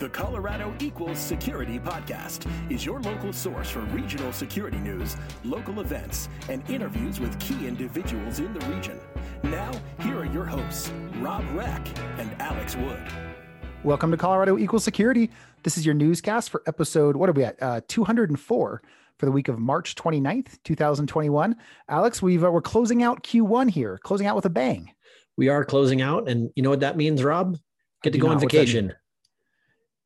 The Colorado Equals Security Podcast is your local source for regional security news, local events, and interviews with key individuals in the region. Now, here are your hosts, Rob Reck and Alex Wood. Welcome to Colorado Equals Security. This is your newscast for episode, what are we at? Uh, 204 for the week of March 29th, 2021. Alex, we've, uh, we're closing out Q1 here, closing out with a bang. We are closing out. And you know what that means, Rob? Get to go on vacation.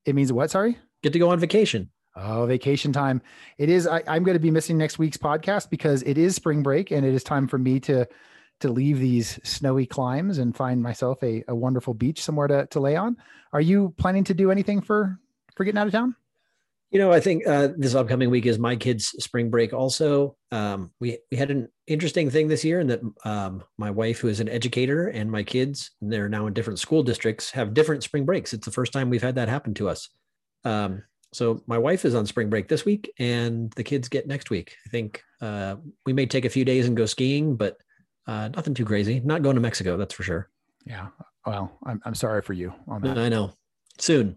It means what? Sorry. Get to go on vacation. Oh, vacation time. It is. I, am going to be missing next week's podcast because it is spring break and it is time for me to to leave these snowy climes and find myself a, a wonderful beach somewhere to, to lay on. Are you planning to do anything for for getting out of town? You know, I think uh, this upcoming week is my kids' spring break. Also, um, we we had an interesting thing this year in that um, my wife, who is an educator, and my kids, and they're now in different school districts, have different spring breaks. It's the first time we've had that happen to us. Um, so my wife is on spring break this week, and the kids get next week. I think uh, we may take a few days and go skiing, but uh, nothing too crazy. Not going to Mexico, that's for sure. Yeah. Well, I'm I'm sorry for you on that. I know. Soon.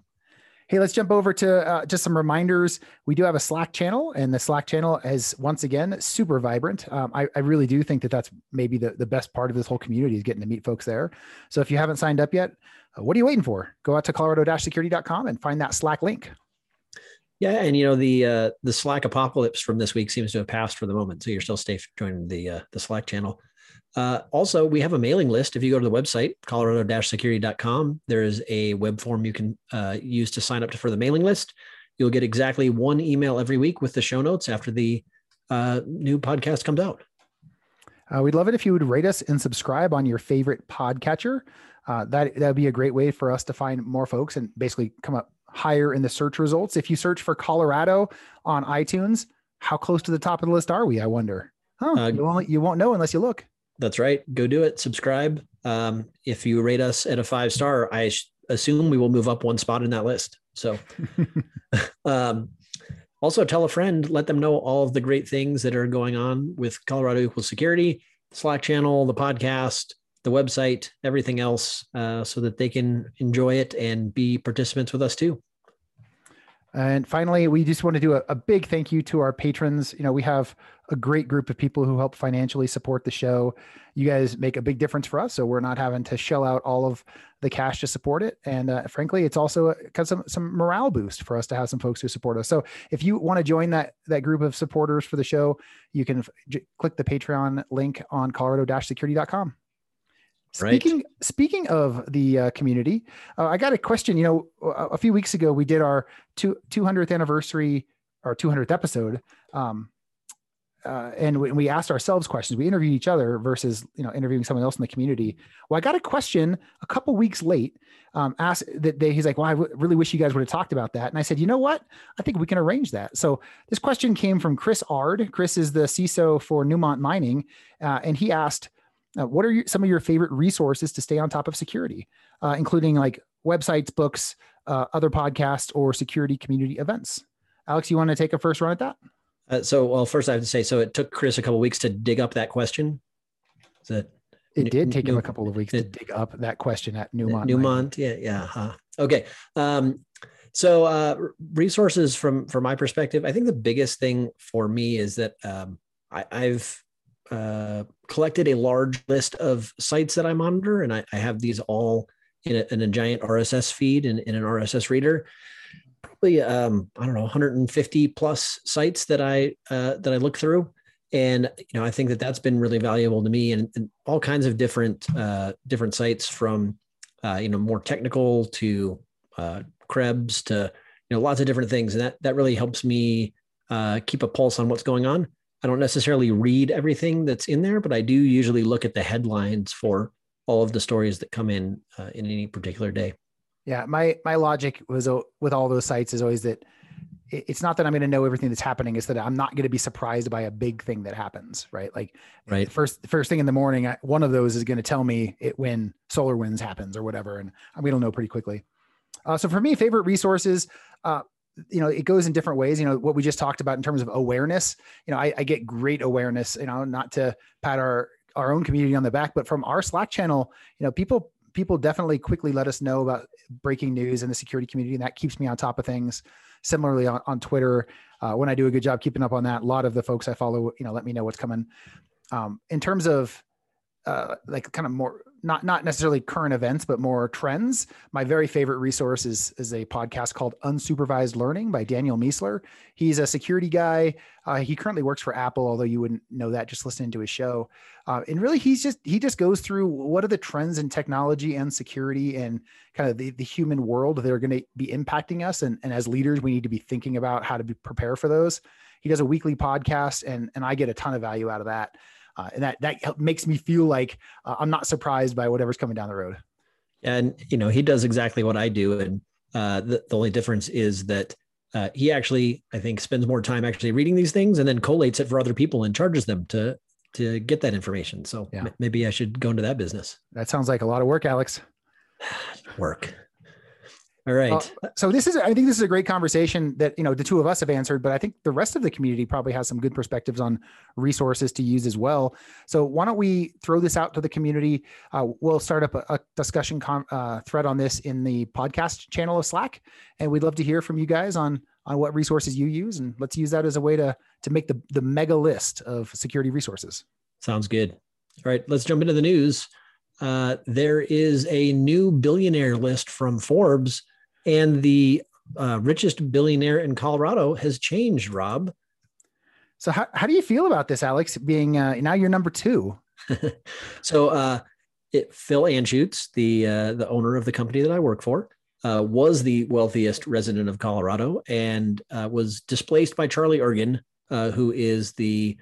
Hey, let's jump over to uh, just some reminders. We do have a Slack channel, and the Slack channel is once again super vibrant. Um, I, I, really do think that that's maybe the, the best part of this whole community is getting to meet folks there. So if you haven't signed up yet, uh, what are you waiting for? Go out to colorado-security.com and find that Slack link. Yeah, and you know the uh, the Slack apocalypse from this week seems to have passed for the moment, so you're still safe joining the uh, the Slack channel. Uh, also, we have a mailing list. If you go to the website, colorado-security.com, there is a web form you can uh, use to sign up for the mailing list. You'll get exactly one email every week with the show notes after the uh, new podcast comes out. Uh, we'd love it if you would rate us and subscribe on your favorite podcatcher. Uh, that that would be a great way for us to find more folks and basically come up higher in the search results. If you search for Colorado on iTunes, how close to the top of the list are we? I wonder. Huh, uh, you, won't, you won't know unless you look. That's right. Go do it. Subscribe. Um, if you rate us at a five star, I sh- assume we will move up one spot in that list. So, um, also tell a friend, let them know all of the great things that are going on with Colorado Equal Security, Slack channel, the podcast, the website, everything else, uh, so that they can enjoy it and be participants with us too. And finally, we just want to do a, a, big thank you to our patrons. You know, we have a great group of people who help financially support the show. You guys make a big difference for us, so we're not having to shell out all of the cash to support it. And uh, frankly, it's also a, some some morale boost for us to have some folks who support us. So if you want to join that that group of supporters for the show, you can click the Patreon link on colorado-security.com. Speaking right. speaking of the uh, community, uh, I got a question. You know, a, a, few weeks ago we did our two, 200th anniversary or 200th episode, um, uh, and we, we, asked ourselves questions. We interviewed each other versus you know interviewing someone else in the community. Well, I got a question a couple weeks late. Um, asked that they, he's like, "Well, I w- really wish you guys would have talked about that." And I said, "You know what? I think we can arrange that." So this question came from Chris Ard. Chris is the CISO for Newmont Mining, uh, and he asked uh, what are your, some of your favorite resources to stay on top of security, uh, including like websites, books, uh, other podcasts, or security community events? Alex, you want to take a first run at that? Uh, so, well, first I have to say, so it took Chris a couple weeks to dig up that question. Is that it did take New, him a couple of weeks it, to dig up that question at Newmont. Newmont, yeah, yeah. Huh. Okay. Um, so uh, resources from from my perspective, I think the biggest thing for me is that um, I, have uh, collected a large list of sites that I monitor, and I, I have these all in a, in a, giant RSS feed and in, an RSS reader. Probably, um, I don't know, 150 plus sites that I uh, that I look through, and you know, I think that that's been really valuable to me, and, and all kinds of different uh, different sites from uh, you know more technical to uh, Krebs to you know lots of different things, and that that really helps me keep a pulse on what's going on. I don't necessarily read everything that's in there, but I do usually look at the headlines for all of the stories that come in uh, in any particular day. Yeah, my my logic was uh, with all those sites is always that it's not that I'm going to know everything that's happening. It's that I'm not going to be surprised by a big thing that happens, right? Like, right. First, first thing in the morning, I, one of those is going to tell me it when SolarWinds happens or whatever, and I'm going to know pretty quickly. Uh, so for me, favorite resources, uh, you know, it goes in different ways. You know, what we just talked about in terms of awareness. You know, I, I get great awareness. You know, not to pat our our own community on the back, but from our Slack channel, you know, people people definitely quickly let us know about breaking news in the security community, and that keeps me on top of things. Similarly, on, on Twitter, uh, when I do a good job keeping up on that, a lot of the folks I follow, you know, let me know what's coming. Um, in terms of uh, like kind of more not not necessarily current events, but more trends. My very favorite resource is is a podcast called Unsupervised Learning by Daniel Miessler. He's a security guy. Uh, he currently works for Apple, although you wouldn't know that just listening to his show. Uh, and really, he's just he just goes through what are the trends in technology and security and kind of the, the human world that are going to be impacting us. And, and as leaders, we need to be thinking about how to be, prepare for those. He does a weekly podcast, and and I get a ton of value out of that uh, and that that makes me feel like uh, I'm not surprised by whatever's coming down the road. And you know, he does exactly what I do, and uh, the, the only difference is that uh, he actually, I think, spends more time actually reading these things and then collates it for other people and charges them to to get that information. So yeah. m- maybe I should go into that business. That sounds like a lot of work, Alex. work. All right. Uh, so this is, I think this is a great conversation that, you know, the two of us have answered, but I think the rest of the community probably has some good perspectives on resources to use as well. So why don't we throw this out to the community? Uh, we'll start up a, a discussion com, uh, thread on this in the podcast channel of Slack. And we'd love to hear from you guys on, on what resources you use. And let's use that as a way to, to make the, the mega list of security resources. Sounds good. All right, let's jump into the news. Uh, there is a new billionaire list from Forbes and the uh, richest billionaire in Colorado has changed, Rob. So how, how do you feel about this, Alex, being uh, now you're number two? so uh, it, Phil Anschutz, the, uh, the owner of the company that I work for, uh, was the wealthiest resident of Colorado and uh, was displaced by Charlie Ergen, uh, who is the,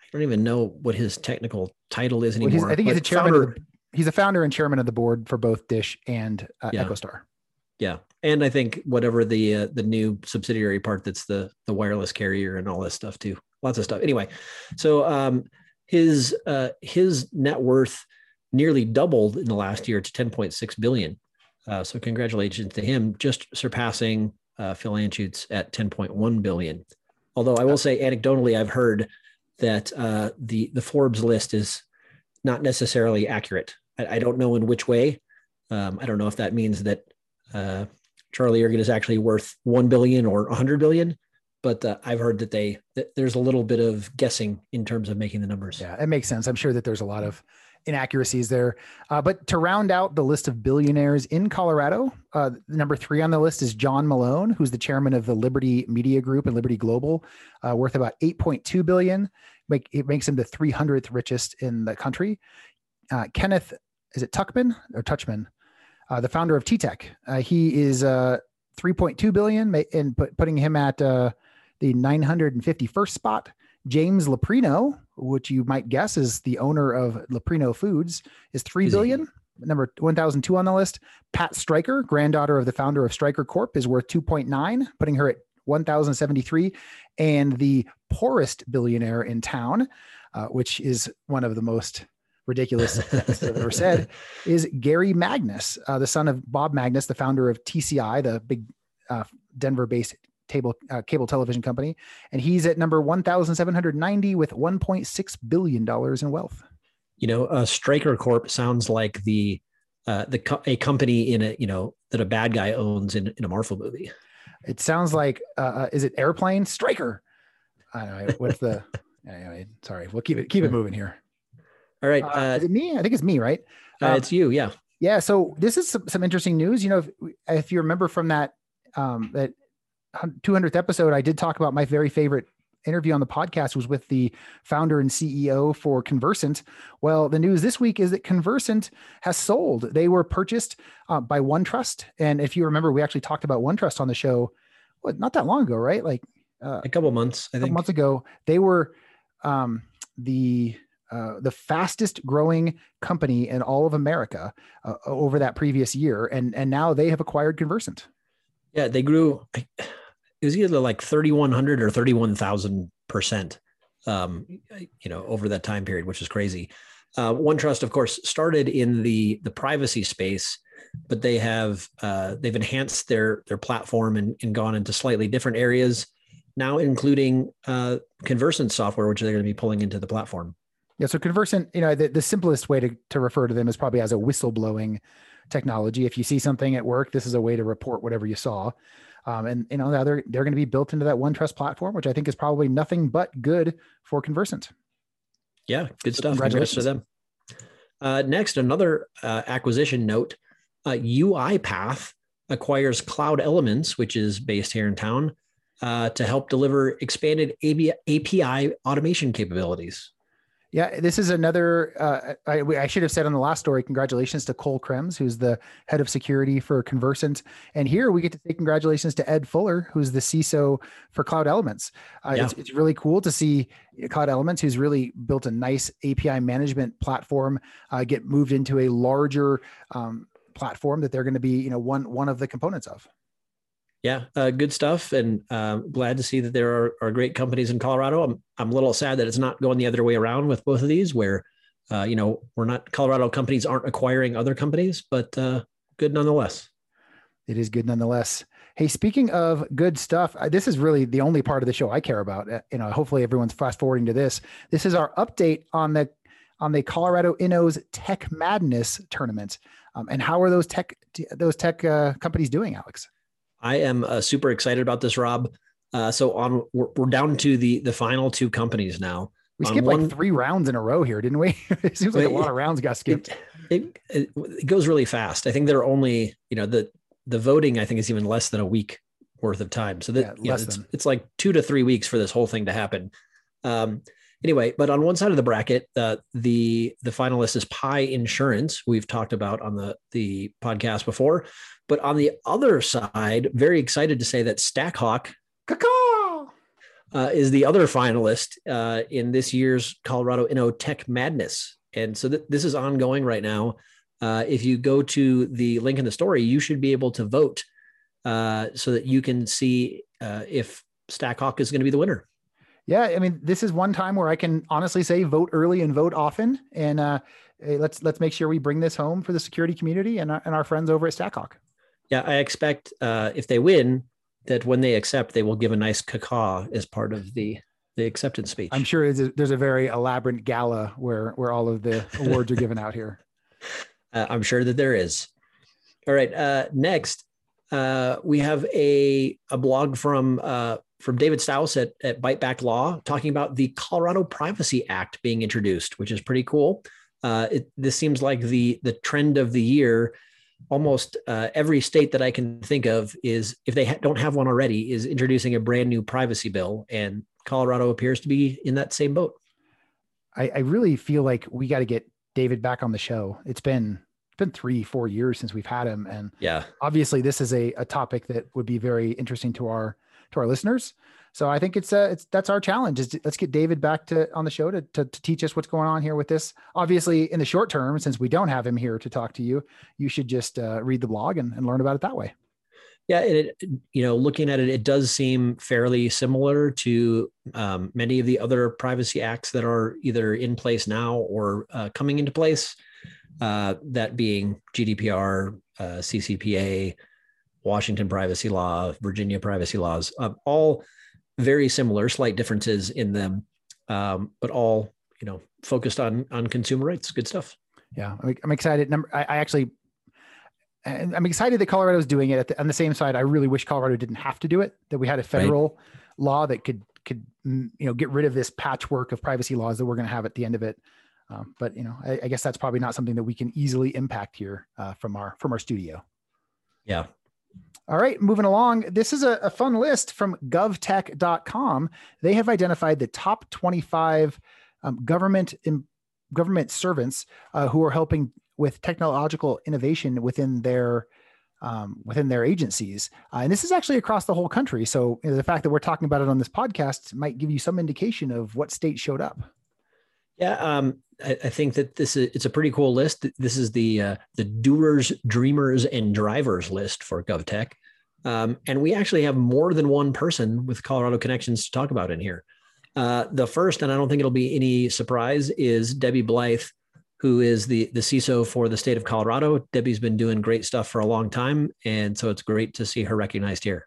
I don't even know what his technical title is anymore. Well, I think he's a chairman. Founder, the, he's a founder and chairman of the board for both Dish and uh, yeah. EchoStar. Yeah, and I think whatever the uh, the new subsidiary part that's the the wireless carrier and all this stuff too. Lots of stuff. Anyway, so um, his uh, his net worth nearly doubled in the last year to 10.6 billion. Uh, so congratulations to him, just surpassing uh, Phil Anschutz at 10.1 billion. Although I will say, anecdotally, I've heard that uh, the the Forbes list is not necessarily accurate. I, I don't know in which way. Um, I don't know if that means that uh, Charlie Ergen is actually worth 1 billion or 100 billion. But uh, I've heard that they that there's a little bit of guessing in terms of making the numbers. Yeah, it makes sense. I'm sure that there's a lot of inaccuracies there. Uh, but to round out the list of billionaires in Colorado, uh, number three on the list is John Malone, who's the chairman of the Liberty Media Group and Liberty Global, uh, worth about 8.2 billion. Make, it makes him the 300th richest in the country. Uh, Kenneth, is it Tuckman or Touchman? Uh, the founder of TTEC. Uh, he is uh, 3.2 billion, and put, putting him at uh, the 951st spot. James Leprino, which you might guess is the owner of Leprino Foods, is three is billion. He? Number 1002 on the list. Pat Stryker, granddaughter of the founder of Stryker Corp, is worth 2.9, putting her at 1073. And the poorest billionaire in town, uh, which is one of the most ridiculous I've ever said, is Gary Magness, uh, the son of Bob Magness, the founder of TCI, the big uh, Denver-based table uh, cable television company, and he's at number 1,790 with 1.6 billion dollars in wealth. You know, uh, Stryker Corp sounds like the uh, the co- a company in a you know that a bad guy owns in, in a Marvel movie. It sounds like uh, uh is it airplane Stryker? I don't know what's the. anyway, sorry, we'll keep it keep it moving here. All right. Uh, is it me? I think it's me, right? Uh, um, it's you. Yeah. Yeah. So this is some, some interesting news. You know, if, if, you remember from that um, that 200th episode, I did talk about my very favorite interview on the podcast was with the founder and CEO for Convercent. Well, the news this week is that Convercent has sold. They were purchased uh, by OneTrust, and if you remember, we actually talked about OneTrust on the show, what not that long ago, right? Like uh, a couple months, I think. months ago, they were um, the uh, the fastest growing company in all of America uh, over that previous year, and and now they have acquired Convercent. Yeah, they grew. It was either like thirty one hundred or thirty one thousand percent. Um, you know, over that time period, which is crazy. Uh, OneTrust, of course, started in the the privacy space, but they have uh, they've enhanced their their platform and, and gone into slightly different areas now, including uh, Convercent software, which they're going to be pulling into the platform. Yeah. So Convercent, you know, the, the simplest way to, to refer to them is probably as a whistleblowing technology. If you see something at work, this is a way to report whatever you saw. Um, and you know they're they're going to be built into that OneTrust platform, which I think is probably nothing but good for Convercent. Yeah, good stuff. Congratulations to them. Uh, next, another uh, acquisition note: uh, UiPath acquires Cloud Elements, which is based here in town, uh, to help deliver expanded API automation capabilities. Yeah, this is another. Uh, I, I, should have said on the last story. Congratulations to Cole Krems, who's the head of security for Convercent, and here we get to say congratulations to Ed Fuller, who's the CISO for Cloud Elements. Uh, yeah. it's, it's, really cool to see Cloud Elements, who's really built a nice API management platform, uh, get moved into a larger um, platform that they're going to be, you know, one one of the components of yeah, uh, good stuff, and uh, glad to see that there are, are great companies in Colorado. I'm I'm a little sad that it's not going the other way around with both of these, where uh, you know we're not Colorado companies aren't acquiring other companies, but uh, good nonetheless. It is good nonetheless. Hey, speaking of good stuff, this is really the only part of the show I care about. Uh, you know, hopefully everyone's fast forwarding to this. This is our update on the on the Colorado Inno's Tech Madness tournament. Um, and how are those tech those tech uh, companies doing, Alex? I am uh, super excited about this, Rob. Uh, so on, we're, we're, down to the the final two companies now. We skipped one, like three rounds in a row here, didn't we? it seems like a lot of rounds got skipped. It, it, it, goes really fast. I think there are only, you know, the the voting. I think is even less than a week worth of time. So that yeah, you know, it's, it's like two to three weeks for this whole thing to happen. Um, anyway, but on one side of the bracket, uh, the the finalist is Pie Insurance. We've talked about on the the podcast before. But on the other side, very excited to say that Stackhawk uh, is the other finalist uh, in this year's Colorado Inno Tech Madness. And so th- this is ongoing right now. Uh, if you go to the link in the story, you should be able to vote uh, so that you can see uh, if Stackhawk is going to be the winner. Yeah, I mean, this is one time where I can honestly say vote early and vote often, and uh, let's let's make sure we bring this home for the security community and our, and our friends over at Stackhawk. Yeah, I expect uh, if they win, that when they accept, they will give a nice caca as part of the the acceptance speech. I'm sure there's a very elaborate gala where where all of the awards are given out here. Uh, I'm sure that there is. All right. Uh, next, uh, we have a a blog from uh, from David Stauss at, at Byte Back Law talking about the Colorado Privacy Act being introduced, which is pretty cool. Uh, it, this seems like the the trend of the year almost uh, every state that I can think of is, if they ha- don't have one already, is introducing a brand new privacy bill, and Colorado appears to be in that same boat. I, I really feel like we got to get David back on the show. It's been been three, four years since we've had him, and yeah, obviously this is a, a topic that would be very interesting to our to our listeners. So I think it's uh, it's that's our challenge is to, let's get David back to on the show to, to, to teach us what's going on here with this. Obviously, in the short term, since we don't have him here to talk to you, you should just uh, read the blog and, and learn about it that way. Yeah, it, you know, looking at it, it does seem fairly similar to um, many of the other privacy acts that are either in place now or uh, coming into place. Uh, that being GDPR, uh, CCPA, Washington privacy law, Virginia privacy laws, uh, all very similar, slight differences in them, um, but all you know focused on on consumer rights. Good stuff. Yeah, I'm, I'm excited. Number, I, I actually, I'm excited that Colorado is doing it. The, on the same side, I really wish Colorado didn't have to do it. That we had a federal right. law that could could mm, you know get rid of this patchwork of privacy laws that we're going to have at the end of it. Um, but you know, I, I, guess that's probably not something that we can easily impact here uh, from our from our studio. Yeah, all right, moving along. This is a, a, fun list from govtech.com. They have identified the top 25 um, government in, government servants uh, who are helping with technological innovation within their um, within their agencies. Uh, and this is actually across the whole country. So you know, the fact that we're talking about it on this podcast might give you some indication of what state showed up. Yeah, um, I, I, think that this is it's a pretty cool list. This is the uh, the doers, dreamers, and drivers list for GovTech, um, and we actually have more than one person with Colorado connections to talk about in here. Uh, the first, and I don't think it'll be any surprise, is Debbie Blyth, who is the the CISO for the state of Colorado. Debbie's been doing great stuff for a long time, and so it's great to see her recognized here.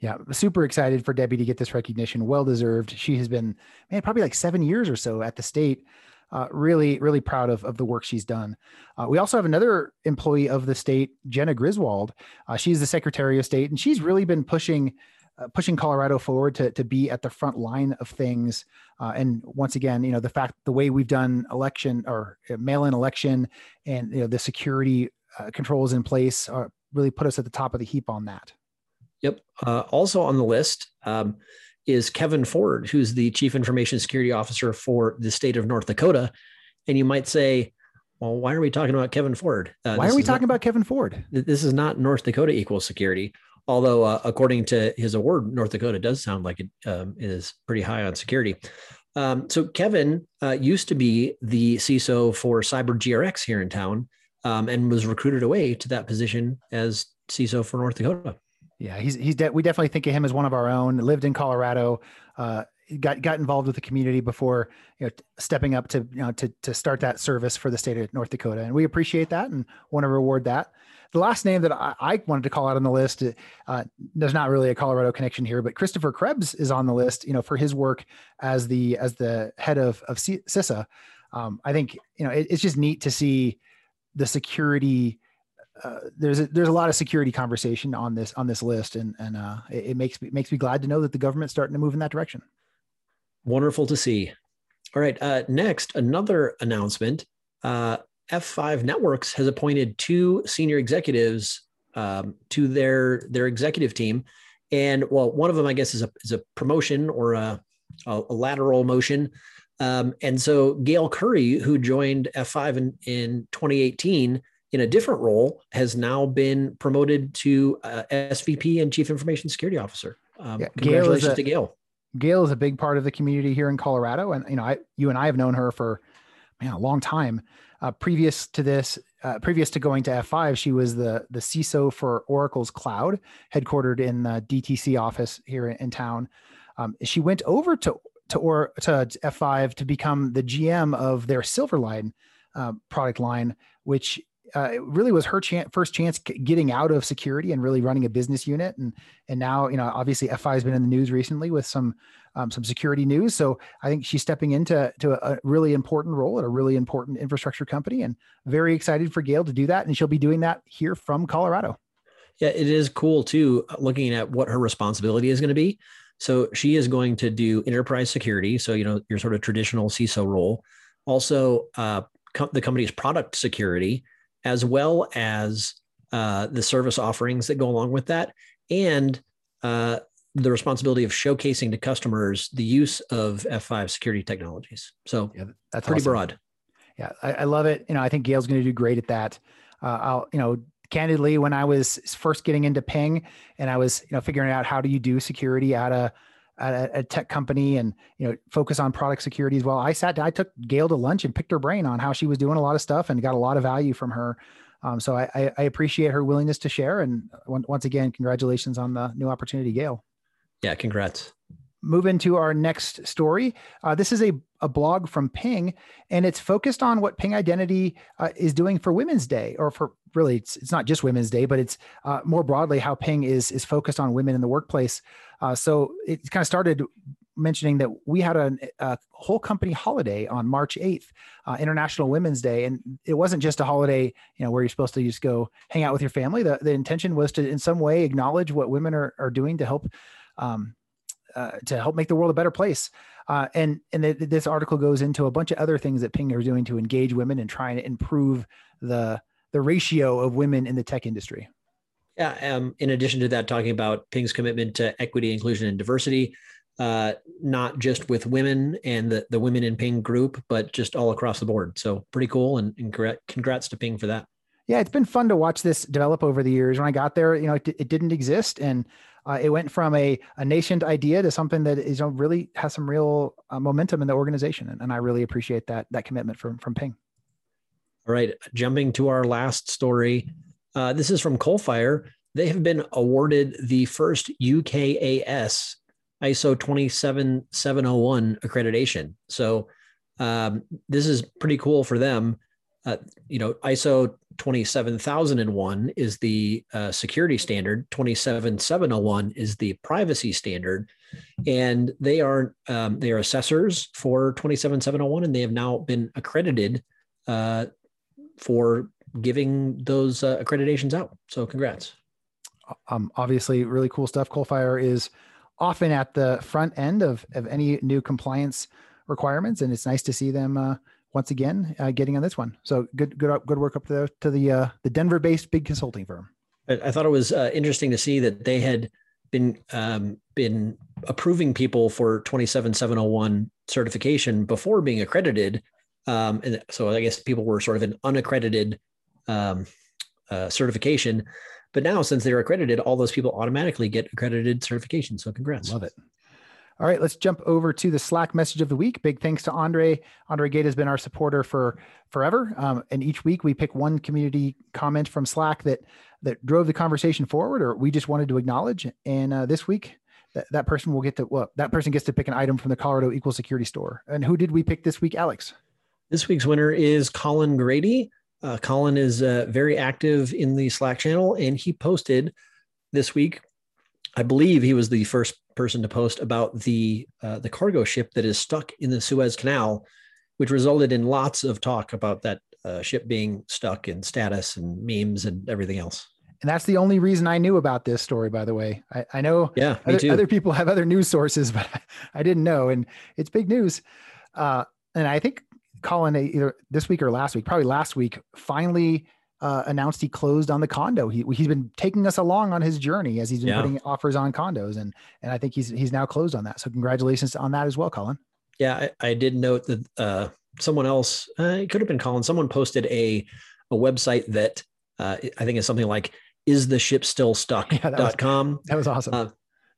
Yeah, super excited for Debbie to get this recognition. Well deserved. She has been, man, probably like seven years or so at the state. Uh, really, really proud of, of the work she's done. Uh, we also have another employee of the state, Jena Griswold. Uh, she's the Secretary of State, and she's really been pushing uh, pushing Colorado forward to, to be at the front line of things. Uh, and once again, you know, the fact, the way we've done election or uh, mail-in election and, you know, the security controls in place are really put us at the top of the heap on that. Yep. Also on the list um, is Kevin Ford, who's the Chief Information Security Officer for the state of North Dakota. And you might say, well, why are we talking about Kevin Ford? Uh, why are we talking not, about Kevin Ford? This is not North Dakota equal security. Although, uh, according to his award, North Dakota does sound like it um, is pretty high on security. Um, so, Kevin uh, used to be the CISO for Cyber GRX here in town um, and was recruited away to that position as CISO for North Dakota. Yeah, he's he's de- we definitely think of him as one of our own. Lived in Colorado, uh, got got involved with the community before you know stepping up to you know to to start that service for the state of North Dakota, and we appreciate that and want to reward that. The last name that I, I wanted to call out on the list, uh, there's not really a Colorado connection here, but Christopher Krebs is on the list. You know, for his work as the as the head of of CISA. Um, I think you know it, it's just neat to see the security. Uh, there's a, there's a lot of security conversation on this on this list, and and uh, it, it, makes me makes me glad to know that the government's starting to move in that direction. Wonderful to see. All right, uh, next another announcement. Uh, F5 Networks has appointed two senior executives um, to their their executive team, and well, one of them I guess is a is a promotion or a, a, a lateral motion. Um, and so Gail Coury, who joined F5 in, in 2018 in a different role, has now been promoted to uh, SVP and Chief Information Security Officer. Um, yeah, congratulations Gail a, to Gail. Gail is a big part of the community here in Colorado, and you know, I, you and I have known her for man, a long time. Uh, previous to this, uh, previous to going to F5, she was the the CISO for Oracle's cloud, headquartered in the DTC office here in, in town. Um, she went over to to or to F5 to become the GM of their Silverline uh, product line, which uh, really was her first chance getting out of security and really running a business unit. And and now you know obviously F5 has been in the news recently with some um, some security news. So I think she's stepping into to a, really important role at a really important infrastructure company, and very excited for Gail to do that. And she'll be doing that here from Colorado. Yeah, it is cool too, looking at what her responsibility is going to be. So she is going to do enterprise security. So, you know, your sort of traditional CISO role. Also, uh, the company's product security, as well as uh, the service offerings that go along with that, and uh, the responsibility of showcasing to customers the use of F5 security technologies. So yeah, that's pretty awesome. broad. Yeah, I, I, love it. You know, I think Gail's going to do great at that. Uh, I'll, you know, candidly, when I was first getting into Ping and I was, you know, figuring out how do you do security at a, at a, tech company and you know focus on product security as well. I sat down, I took Gail to lunch and picked her brain on how she was doing a lot of stuff and got a lot of value from her. Um, so I, I, appreciate her willingness to share. And once again, congratulations on the new opportunity, Gail. Yeah, congrats move into our next story. Uh, this is a, a blog from Ping, and it's focused on what Ping Identity uh, is doing for Women's Day, or for really, it's, it's not just Women's Day, but it's uh, more broadly how Ping is is focused on women in the workplace. Uh, so it kind of started mentioning that we had a, a whole company holiday on March 8th, uh, International Women's Day. And it wasn't just a holiday, you know, where you're supposed to just go hang out with your family. The, the intention was to, in some way, acknowledge what women are, are doing to help um, uh, to help make the world a better place. Uh, and and th- this article goes into a bunch of other things that Ping are doing to engage women and trying to improve the the ratio of women in the tech industry. Yeah. Um, in addition to that, talking about Ping's commitment to equity, inclusion, and diversity, uh, not just with women and the, the women in Ping group, but just all across the board. So pretty cool. And, and congrats to Ping for that. Yeah, it's been fun to watch this develop over the years. When I got there, you know, it, it didn't exist, and uh, it went from a, a nascent idea to something that is you know, really has some real uh, momentum in the organization, and, and I really appreciate that that commitment from from Ping. All right, jumping to our last story. Uh, this is from Coalfire. They have been awarded the first UKAS ISO 27701 accreditation. So um, this is pretty cool for them. Uh, you know, ISO 27001 is the uh, security standard, 27701 is the privacy standard, and they are um, they are assessors for 27701, and they have now been accredited uh, for giving those uh, accreditations out. So, congrats. Um, obviously, really cool stuff. Coalfire is often at the front end of of any new compliance requirements, and it's nice to see them uh, once again uh, getting on this one. So good, good, good work up to the to the uh, the Denver-based big consulting firm. I, thought it was uh, interesting to see that they had been um, been approving people for 27701 certification before being accredited, um, and so I guess people were sort of an unaccredited um, uh, certification. But now, since they're accredited, all those people automatically get accredited certification. So, congrats! Love it. All right, let's jump over to the Slack message of the week. Big thanks to Andre. Andre Gate has been our supporter for forever, um, and each week we pick one community comment from Slack that that drove the conversation forward, or we just wanted to acknowledge. And uh, this week, that, that person will get to well, that person gets to pick an item from the Colorado Equal Security Store. And who did we pick this week, Alex? This week's winner is Colin Grady. Uh, Colin is uh, very active in the Slack channel, and he posted this week. I believe he was the first person to post about the uh, the cargo ship that is stuck in the Suez Canal, which resulted in lots of talk about that uh, ship being stuck and status and memes and everything else. And that's the only reason I knew about this story, by the way. I, I know yeah, other, other, people have other news sources, but I didn't know. And it's big news. Uh, and I think Colin, either this week or last week, probably last week, finally uh, announced he closed on the condo. He he's been taking us along on his journey as he's been yeah. putting offers on condos, and and I think he's he's now closed on that. So congratulations on that as well, Colin. Yeah, I, I did note that uh, someone else, uh, it could have been Colin. Someone posted a a website that uh, I think is something like is the ship still stuck.com. Yeah, that, was, that was awesome. Uh,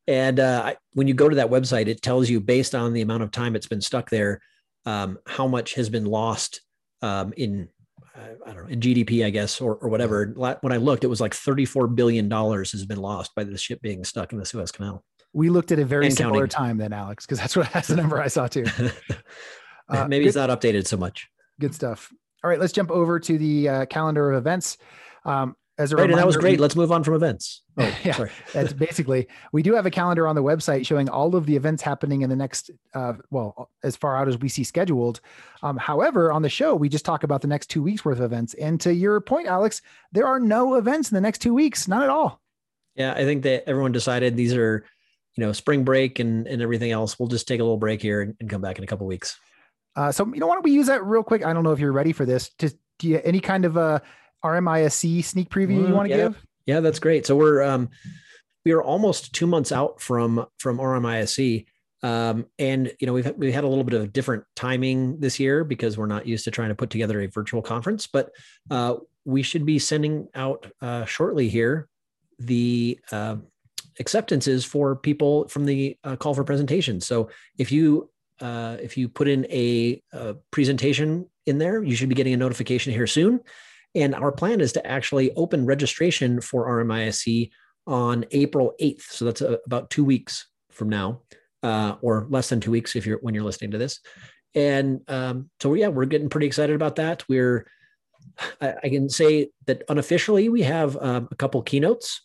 and uh, when you go to that website, it tells you based on the amount of time it's been stuck there, um, how much has been lost um, in I don't know in GDP, I guess, or or whatever. When I looked, it was like thirty four billion dollars has been lost by the ship being stuck in the Suez Canal. We looked at a very and similar counting. time then, Alex, because that's what that's the number I saw too. Uh, Maybe good, it's not updated so much. Good stuff. All right, let's jump over to the uh, calendar of events. Um, as a right, reminder, and that was great. Let's move on from events. Oh, yeah, sorry. that's basically. We do have a calendar on the website showing all of the events happening in the next, uh, well, as far out as we see scheduled. Um, however, on the show, we just talk about the next two weeks worth of events. And to your point, Alex, there are no events in the next two weeks, none at all. Yeah, I think that everyone decided these are, you know, spring break and and everything else. We'll just take a little break here and, and come back in a couple weeks. Uh, so you know, why don't we use that real quick? I don't know if you're ready for this. To do you, any kind of a RMISC sneak preview you want to yeah. give? Yeah, that's great. So we're um, we are almost two months out from from RMISC. Um, and you know we've we had a little bit of different timing this year because we're not used to trying to put together a virtual conference, but uh, we should be sending out uh, shortly here the uh, acceptances for people from the uh, call for presentation. So if you uh, if you put in a, a presentation in there, you should be getting a notification here soon. And our plan is to actually open registration for RMISC on April 8th. So that's a, uh, about two weeks from now, uh, or less than two weeks if you're when you're listening to this. And um, so yeah, we're getting pretty excited about that. We're I, I can say that unofficially we have um, a couple keynotes.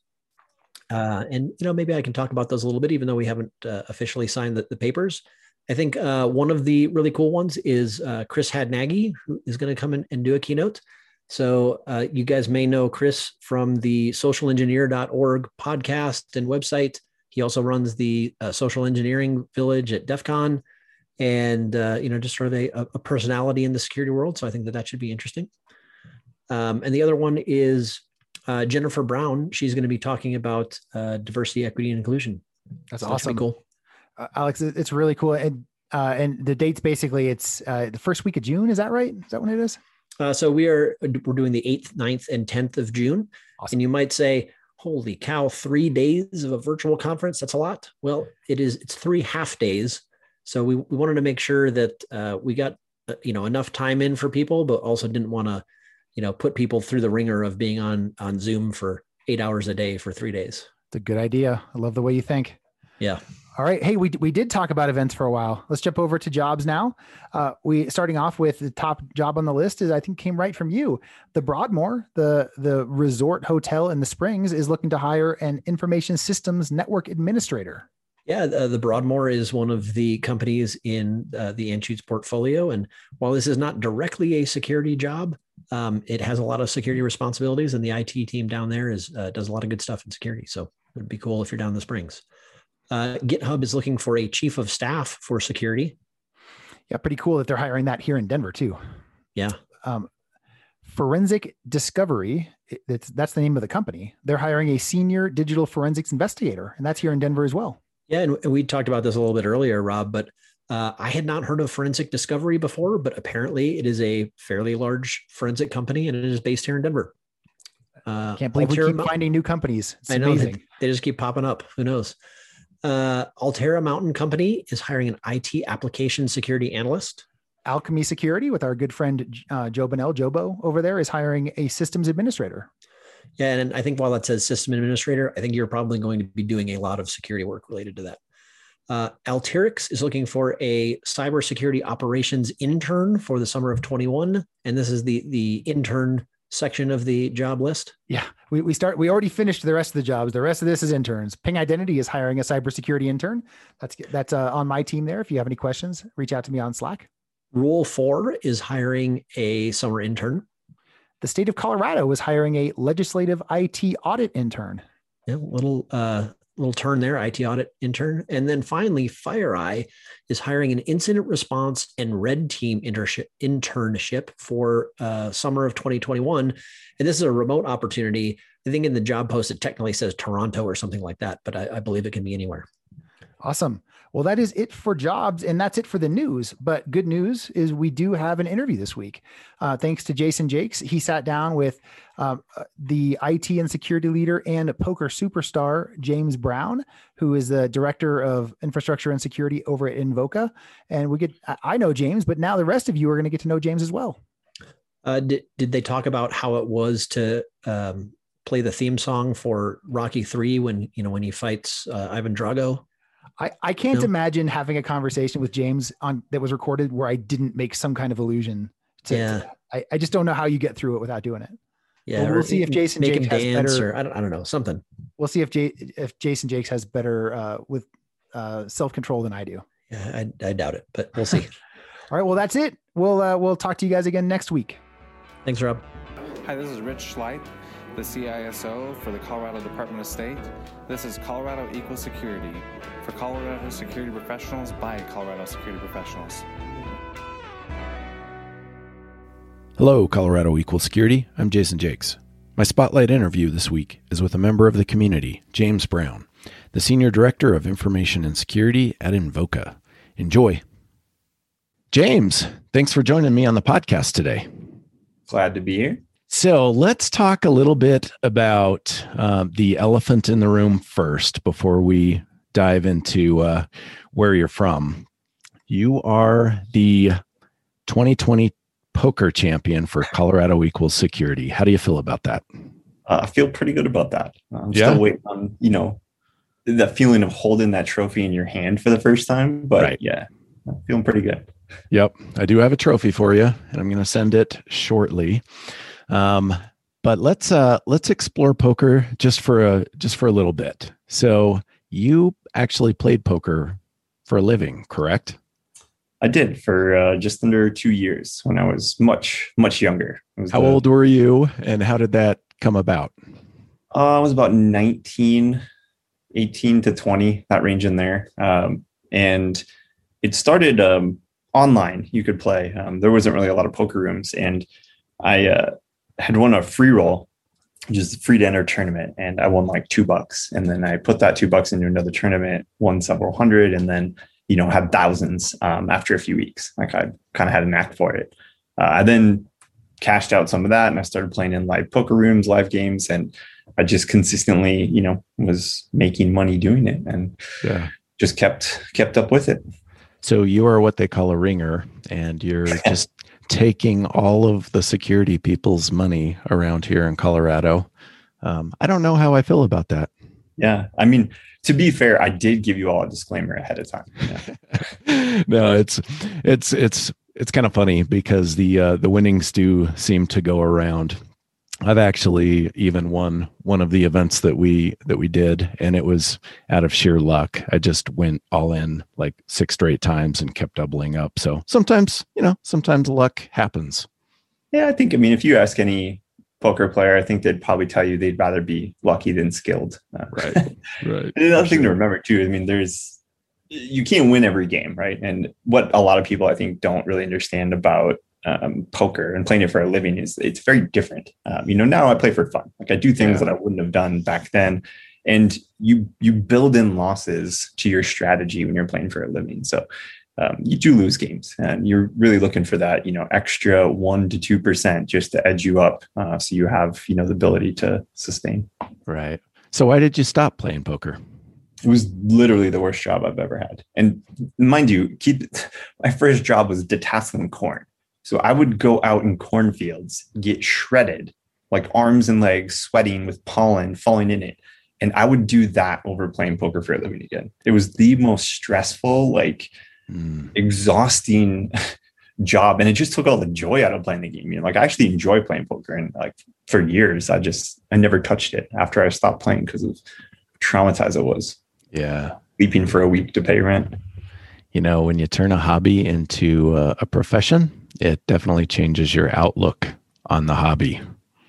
Uh, and you know maybe I can talk about those a little bit, even though we haven't uh, officially signed the, the papers. I think uh, one of the really cool ones is uh, Chris Hadnagy, who is going to come in and do a keynote. So uh, you guys may know Chris from the socialengineer.org podcast and website. He also runs the uh, social engineering village at DEF CON and, uh, you know, just sort of a, a, personality in the security world. So I think that that should be interesting. Um, and the other one is uh, Jennifer Brown. She's going to be talking about uh, diversity, equity, and inclusion. That's so awesome. That cool. Uh, Alex, it's really cool. And, and the dates basically it's the first week of June. Is that right? Is that when it is? Uh, so we are we're doing the 8th, 9th, and 10th of June. Awesome. And you might say, holy cow, three days of a virtual conference. That's a lot. Well, it is, it's three half days. So we, we wanted to make sure that uh, we got, uh, you know, enough time in for people, but also didn't want to, you know, put people through the wringer of being on, on Zoom for eight hours a day for three days. It's a good idea. I love the way you think. Yeah. All right. Hey, we, we did talk about events for a while. Let's jump over to jobs now. Uh, we starting off with the top job on the list is I think came right from you. The Broadmoor, the the resort hotel in the Springs, is looking to hire an information systems network administrator. Yeah, the, Broadmoor is one of the companies in uh, the Anschutz portfolio, and while this is not directly a security job, um, it has a lot of security responsibilities, and the IT team down there is uh, does a lot of good stuff in security. So it'd be cool if you're down in the Springs. Uh, GitHub is looking for a chief of staff for security. Yeah, pretty cool that they're hiring that here in Denver too. Yeah. Um, Forensic Discovery, it's, that's the name of the company. They're hiring a senior digital forensics investigator, and that's here in Denver as well. Yeah, and we talked about this a little bit earlier, Rob, but uh, I had not heard of Forensic Discovery before, but apparently it is a fairly large forensic company, and it is based here in Denver. Uh, Can't believe we keep finding new companies. It's I know they, they, just keep popping up. Who knows? Uh, Alterra Mountain Company is hiring an IT application security analyst. Alchemy Security, with our good friend uh, Joe Bonnell, Jobo over there, is hiring a systems administrator. Yeah, and I think while that says system administrator, I think you're probably going to be doing a lot of security work related to that. Uh, Alteryx is looking for a cybersecurity operations intern for the summer of 21, and this is the the intern section of the job list? Yeah, we, we start. We already finished the rest of the jobs. The rest of this is interns. Ping Identity is hiring a cybersecurity intern. That's that's uh, on my team there. If you have any questions, reach out to me on Slack. Rule four is hiring a summer intern. The state of Colorado is hiring a legislative IT audit intern. Yeah, little uh, little turn there, IT audit intern. And then finally, FireEye is hiring an incident response and red team internship, internship for uh, summer of 2021. And this is a remote opportunity. I think in the job post, it technically says Toronto or something like that, but I, I believe it can be anywhere. Awesome. Well, that is it for jobs, and that's it for the news. But good news is we do have an interview this week. Uh, thanks to Jason Jakes. He sat down with um, uh, the IT and security leader and poker superstar, James Brown, who is the director of infrastructure and security over at Invoca. And we get, I know James, but now the rest of you are going to get to know James as well. Uh, did, did they talk about how it was to um, play the theme song for Rocky Three when, you know, when he fights uh, Ivan Drago? I, I can't no. imagine having a conversation with James on that was recorded where I didn't make some kind of allusion to, yeah. To I, I just don't know how you get through it without doing it. Yeah, we'll see if Jason Jakes has better. Or, I don't, I don't know something. We'll see if J, if Jason Jakes has better uh, with uh, self control than I do. Yeah, I, I doubt it, but we'll see. All right, well that's it. We'll uh, we'll talk to you guys again next week. Thanks, Rob. Hi, this is Rich Schliep the CISO for the Colorado Department of State. This is Colorado Equal Security for Colorado security professionals by Colorado security professionals. Hello, Colorado Equal Security. I'm Jason Jakes. My spotlight interview this week is with a member of the community, James Brown, the Senior Director of Information and Security at Invoca. Enjoy. James, thanks for joining me on the podcast today. Glad to be here. So let's talk a little bit about uh, the elephant in the room first before we dive into uh, where you're from. You are the 2020 poker champion for Colorado Equals Security. How do you feel about that? Uh, I feel pretty good about that. I'm yeah. still waiting on, you know, the feeling of holding that trophy in your hand for the first time. But right. yeah, I'm feeling pretty good. Yep. I do have a trophy for you, and I'm going to send it shortly. Um, but let's uh, let's explore poker just for a just for a little bit. So you actually played poker for a living, correct? I did for uh, just under two years when I was much much younger. How the, old were you, and how did that come about? Uh, I was about 19, 18 to 20, that range in there. Um, and it started um, online. You could play. Um, there wasn't really a lot of poker rooms, and I uh, had won a free roll, which is free to enter tournament, and I won like two bucks. And then I put that two bucks into another tournament, won several hundred, and then you know had thousands um, after a few weeks. Like I kind of had a knack for it. Uh, I then cashed out some of that, and I started playing in live poker rooms, live games, and I just consistently, you know, was making money doing it, and yeah. just kept kept up with it. So you are what they call a ringer, and you're just taking all of the security people's money around here in Colorado. Um, I don't know how I feel about that. Yeah. I mean, to be fair, I did give you all a disclaimer ahead of time. Yeah. no, it's it's it's it's kind of funny because the uh, the winnings do seem to go around. I've actually even won one of the events that we that we did, and it was out of sheer luck. I just went all in like six straight times and kept doubling up. So sometimes, you know, sometimes luck happens. Yeah, I think. I mean, if you ask any poker player, I think they'd probably tell you they'd rather be lucky than skilled. Uh, Right. Right. And another thing to remember too, I mean, there's you can't win every game, right? And what a lot of people I think don't really understand about um, poker and playing it for a living is it's very different. Um, you know, now I play for fun. Like I do things Yeah. that I wouldn't have done back then, and you you build in losses to your strategy when you're playing for a living. So. Um, you do lose games, and you're really looking for that, you know, extra one to two percent just to edge you up, uh, so you have, you know, the ability to sustain. Right. So why did you stop playing poker? It was literally the worst job I've ever had. And mind you, keep my first job was detasseling corn. So I would go out in cornfields, get shredded, like arms and legs sweating with pollen falling in it. And I would do that over playing poker for a living again. It was the most stressful, like Hmm. exhausting job. And it just took all the joy out of playing the game. You know, like I actually enjoy playing poker. And like for years, I just I never touched it after I stopped playing because of how traumatized it was Yeah. sleeping for a week to pay rent. You know, when you turn a hobby into uh, a profession, it definitely changes your outlook on the hobby.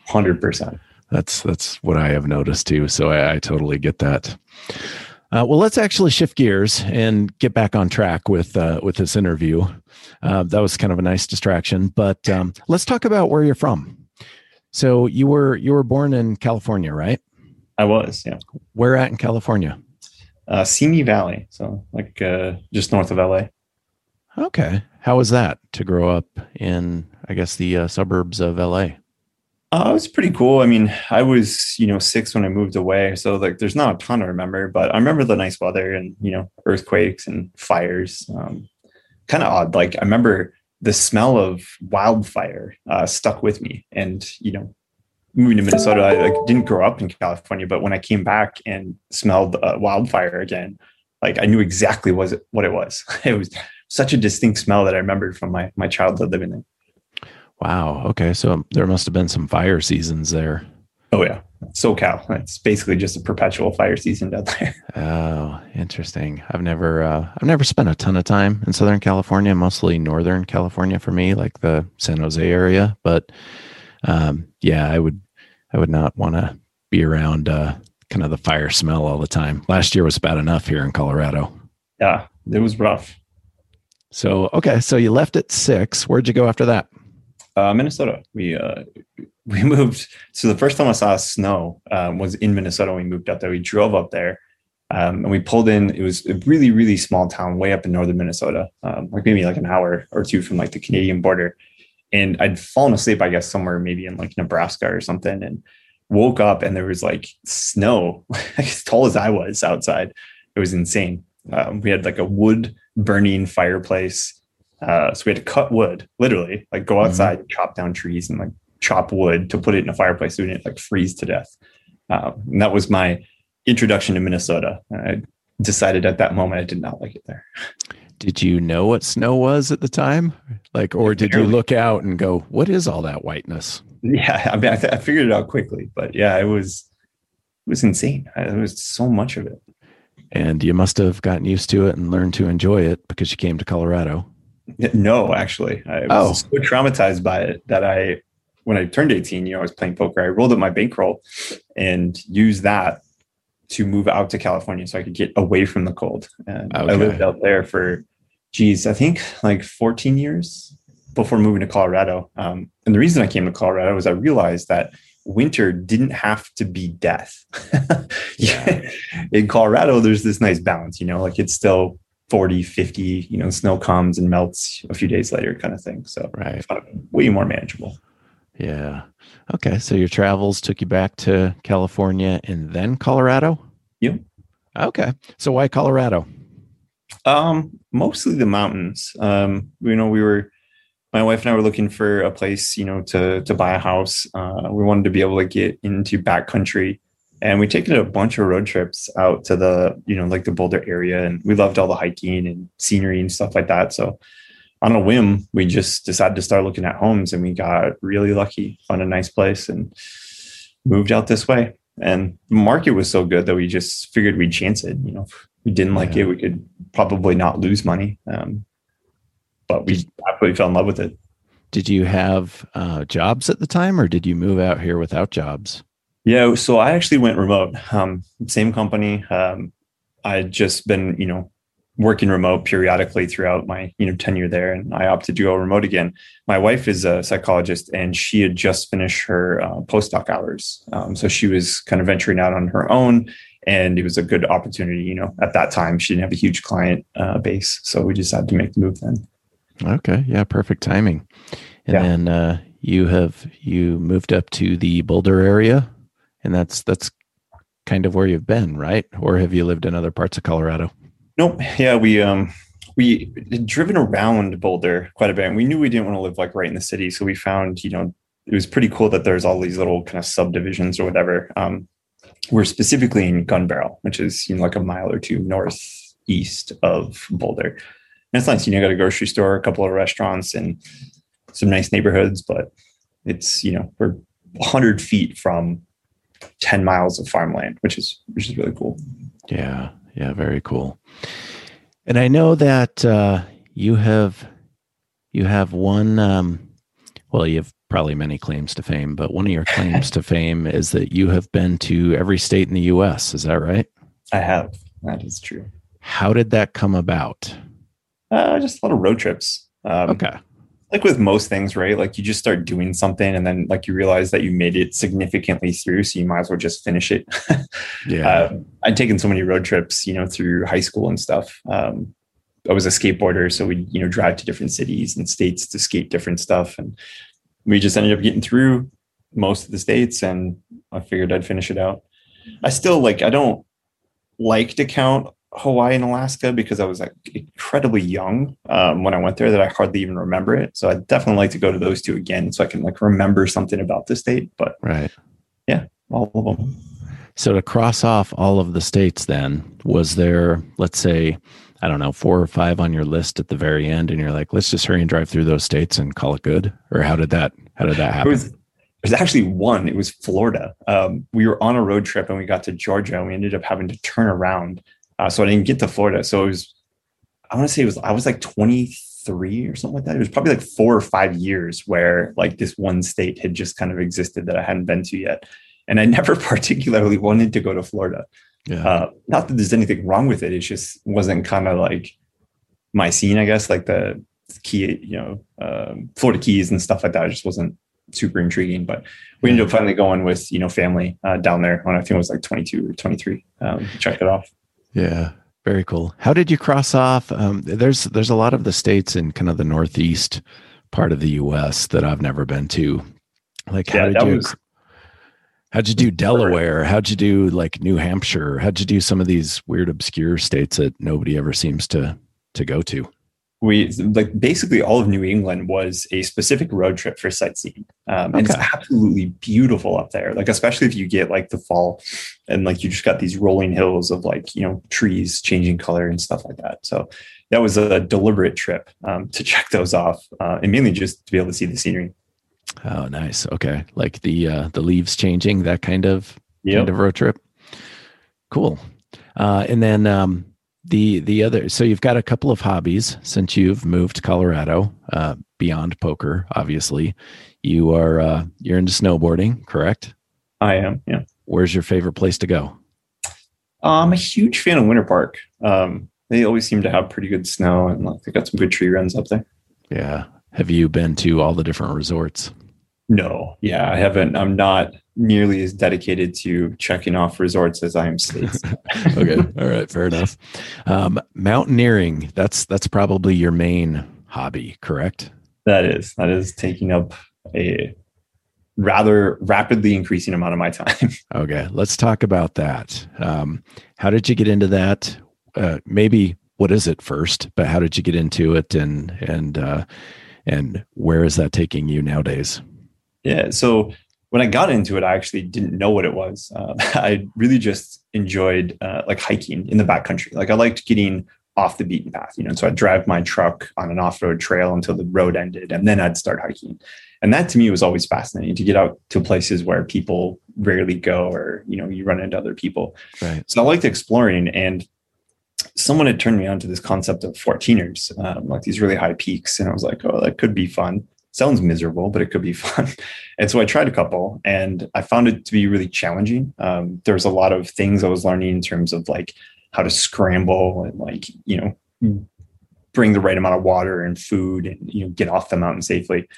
Hundred percent. That's that's what I have noticed too. So I, I totally get that. Uh, well, let's actually shift gears and get back on track with uh, with this interview. Uh, that was kind of a nice distraction, but um, let's talk about where you're from. So you were you were born in California, right? I was, yeah. Where at in California? Uh, Simi Valley, so like uh, just north of LA. Okay, how was that to grow up in, I guess, the uh, suburbs of LA? Uh, it was pretty cool. I mean, I was, you know, six when I moved away. So like there's not a ton to remember, but I remember the nice weather and, you know, earthquakes and fires. Um, kind of odd. Like I remember the smell of wildfire uh, stuck with me. And, you know, moving to Minnesota, I like, didn't grow up in California, but when I came back and smelled uh, wildfire again, like I knew exactly was what it was. It was such a distinct smell that I remembered from my, my childhood living there. Wow. Okay, so there must have been some fire seasons there. Oh yeah, SoCal. It's basically just a perpetual fire season down there. Oh, interesting. I've never uh, I've never spent a ton of time in Southern California, mostly Northern California for me, like the San Jose area. But um, yeah, I would I would not want to be around uh, kind of the fire smell all the time. Last year was bad enough here in Colorado. Yeah, it was rough. So okay, so you left at six. Where'd you go after that? Uh, Minnesota. We uh, we moved. So the first time I saw snow um, was in Minnesota. We moved up there. We drove up there, um, and we pulled in. It was a really really small town, way up in northern Minnesota, um, like maybe like an hour or two from like the Canadian border. And I'd fallen asleep, I guess, somewhere maybe in like Nebraska or something, and woke up and there was like snow, as tall as I was outside. It was insane. Um, we had like a wood burning fireplace. Uh, so we had to cut wood, literally, like go outside, and chop down trees, and like chop wood to put it in a fireplace so we didn't like freeze to death. Um, and that was my introduction to Minnesota. I decided at that moment I did not like it there. Did you know what snow was at the time? Like, or did you look out and go, "What is all that whiteness?" Yeah, I mean, I, th- I figured it out quickly, but yeah, it was it was insane. I, there was so much of it. And you must have gotten used to it and learned to enjoy it because you came to Colorado. No, actually, I was Oh. so traumatized by it that I, when I turned 18, you know, I was playing poker. I rolled up my bankroll and used that to move out to California so I could get away from the cold. And I lived out there for, geez, I think like 14 years before moving to Colorado. Um, and the reason I came to Colorado was I realized that winter didn't have to be death. Yeah. In Colorado, there's this nice balance, you know, like it's still 40, 50, you know, snow comes and melts a few days later kind of thing. So Right. way more manageable. Yeah. Okay. So your travels took you back to California and then Colorado? Yep. Okay. So why Colorado? Um, mostly the mountains. Um, you know, we were my wife and I were looking for a place, you know, to to buy a house. Uh, we wanted to be able to get into backcountry and we taken a bunch of road trips out to the you know like the boulder area and we loved all the hiking and scenery and stuff like that so on a whim we just decided to start looking at homes and we got really lucky found a nice place and moved out this way and the market was so good that we just figured we'd chance it you know if we didn't like Yeah. it we could probably not lose money um, but we absolutely fell in love with it Did you have uh, jobs at the time, or did you move out here without jobs? Yeah, so I actually went remote. Um, same company. Um, I had just been, you know, working remote periodically throughout my, you know, tenure there, and I opted to go remote again. My wife is a psychologist, and she had just finished her uh, postdoc hours, um, so she was kind of venturing out on her own, and it was a good opportunity. You know, at that time, she didn't have a huge client uh, base, so we decided to make the move then. Okay, yeah, perfect timing. And Yeah. then uh, you have you moved up to the Boulder area, and that's that's kind of where you've been, right? Or have you lived in other parts of Colorado? Nope. Yeah, we um we had driven around Boulder quite a bit. And we knew we didn't want to live like right in the city, so we found you know it was pretty cool that there's all these little kind of subdivisions or whatever. Um, we're specifically in Gunbarrel, which is you know like a mile or two northeast of Boulder. And it's nice. You know, got a grocery store, a couple of restaurants, and some nice neighborhoods. But it's you know we're 100 feet from 10 miles of farmland, which is which is really cool. Yeah, yeah, very cool. And I know that uh, you have you have one. Um, well, you have probably many claims to fame, but one of your claims to fame is that you have been to every state in the U.S. Is that right? I have. That is true. How did that come about? Uh, just a lot of road trips. Um, Okay. Like with most things, right? Like you just start doing something and then like you realize that you made it significantly through. So you might as well just finish it. Yeah. uh, I'd taken so many road trips, you know, through high school and stuff. Um, I was a skateboarder. So we'd, you know, drive to different cities and states to skate different stuff. And we just ended up getting through most of the states and I figured I'd finish it out. I still like, I don't like to count Hawaii and Alaska because I was like incredibly young um, when I went there that I hardly even remember it. So I definitely like to go to those two again so I can like remember something about the state. But right. Yeah, all of them, So to cross off all of the states, then was there, let's say, I don't know, four or five on your list at the very end, and you're like, let's just hurry and drive through those states and call it good, or how did that how did that happen? was there's actually one. It was Florida. Um, we were on a road trip and we got to Georgia and we ended up having to turn around. Uh, so I didn't get to Florida. So it was, I want to say it was I was like 23 or something like that. It was probably like four or five years where like this one state had just kind of existed that I hadn't been to yet. And I never particularly wanted to go to Florida. yeah, Uh, not that there's anything wrong with it. It just wasn't kind of like my scene, I guess, like the key, you know, um, Florida Keys and stuff like that. It just wasn't super intriguing. But we ended up finally going with, you know, family uh, down there when I think it was like 22 or 23. Um, check it off. Yeah, very cool. How did you cross off? Um, there's there's a lot of the states in kind of the northeast part of the U.S. that I've never been to. Like, how Yeah, did you? was- How'd you do Delaware? How'd you do like New Hampshire? How'd you do some of these weird, obscure states that nobody ever seems to to go to? We like basically all of New England was a specific road trip for sightseeing. Um, and it's absolutely beautiful up there. Like, especially if you get like the fall and like you just got these rolling hills of like, you know, trees changing color and stuff like that. So that was a deliberate trip um, to check those off uh, and mainly just to be able to see the scenery. Oh, nice. Okay, like the uh, the leaves changing, that kind of kind of road trip. Cool. Uh, and then um, the the other, so you've got a couple of hobbies since you've moved to Colorado. Uh, beyond poker, obviously, you are uh, you're into snowboarding, correct? I am. Yeah. Where's your favorite place to go? I'm a huge fan of Winter Park. Um, they always seem to have pretty good snow and like they got some good tree runs up there. Yeah. Have you been to all the different resorts? No, yeah, I haven't. I'm not nearly as dedicated to checking off resorts as I am states. okay. All right. Fair enough. Um, mountaineering. That's that's probably your main hobby, correct? that is that is taking up a rather rapidly increasing amount of my time. Okay. Let's talk about that. Um, how did you get into that? Uh, maybe what is it first, but how did you get into it, and and uh, and where is that taking you nowadays? yeah, so when I got into it, I actually didn't know what it was. Uh, I really just enjoyed uh, like hiking in the backcountry. Like I liked getting off the beaten path, you know. So I'd drive my truck on an off-road trail until the road ended, and then I'd start hiking. And that to me was always fascinating to get out to places where people rarely go, or you know, you run into other people. Right. So I liked exploring, and someone had turned me on to this concept of 14ers, um, like these really high peaks, and I was like, oh, that could be fun sounds miserable, but it could be fun. and so I tried a couple and I found it to be really challenging. Um, there's a lot of things I was learning in terms of like how to scramble and like, you know, bring the right amount of water and food and, you know, get off the mountain safely.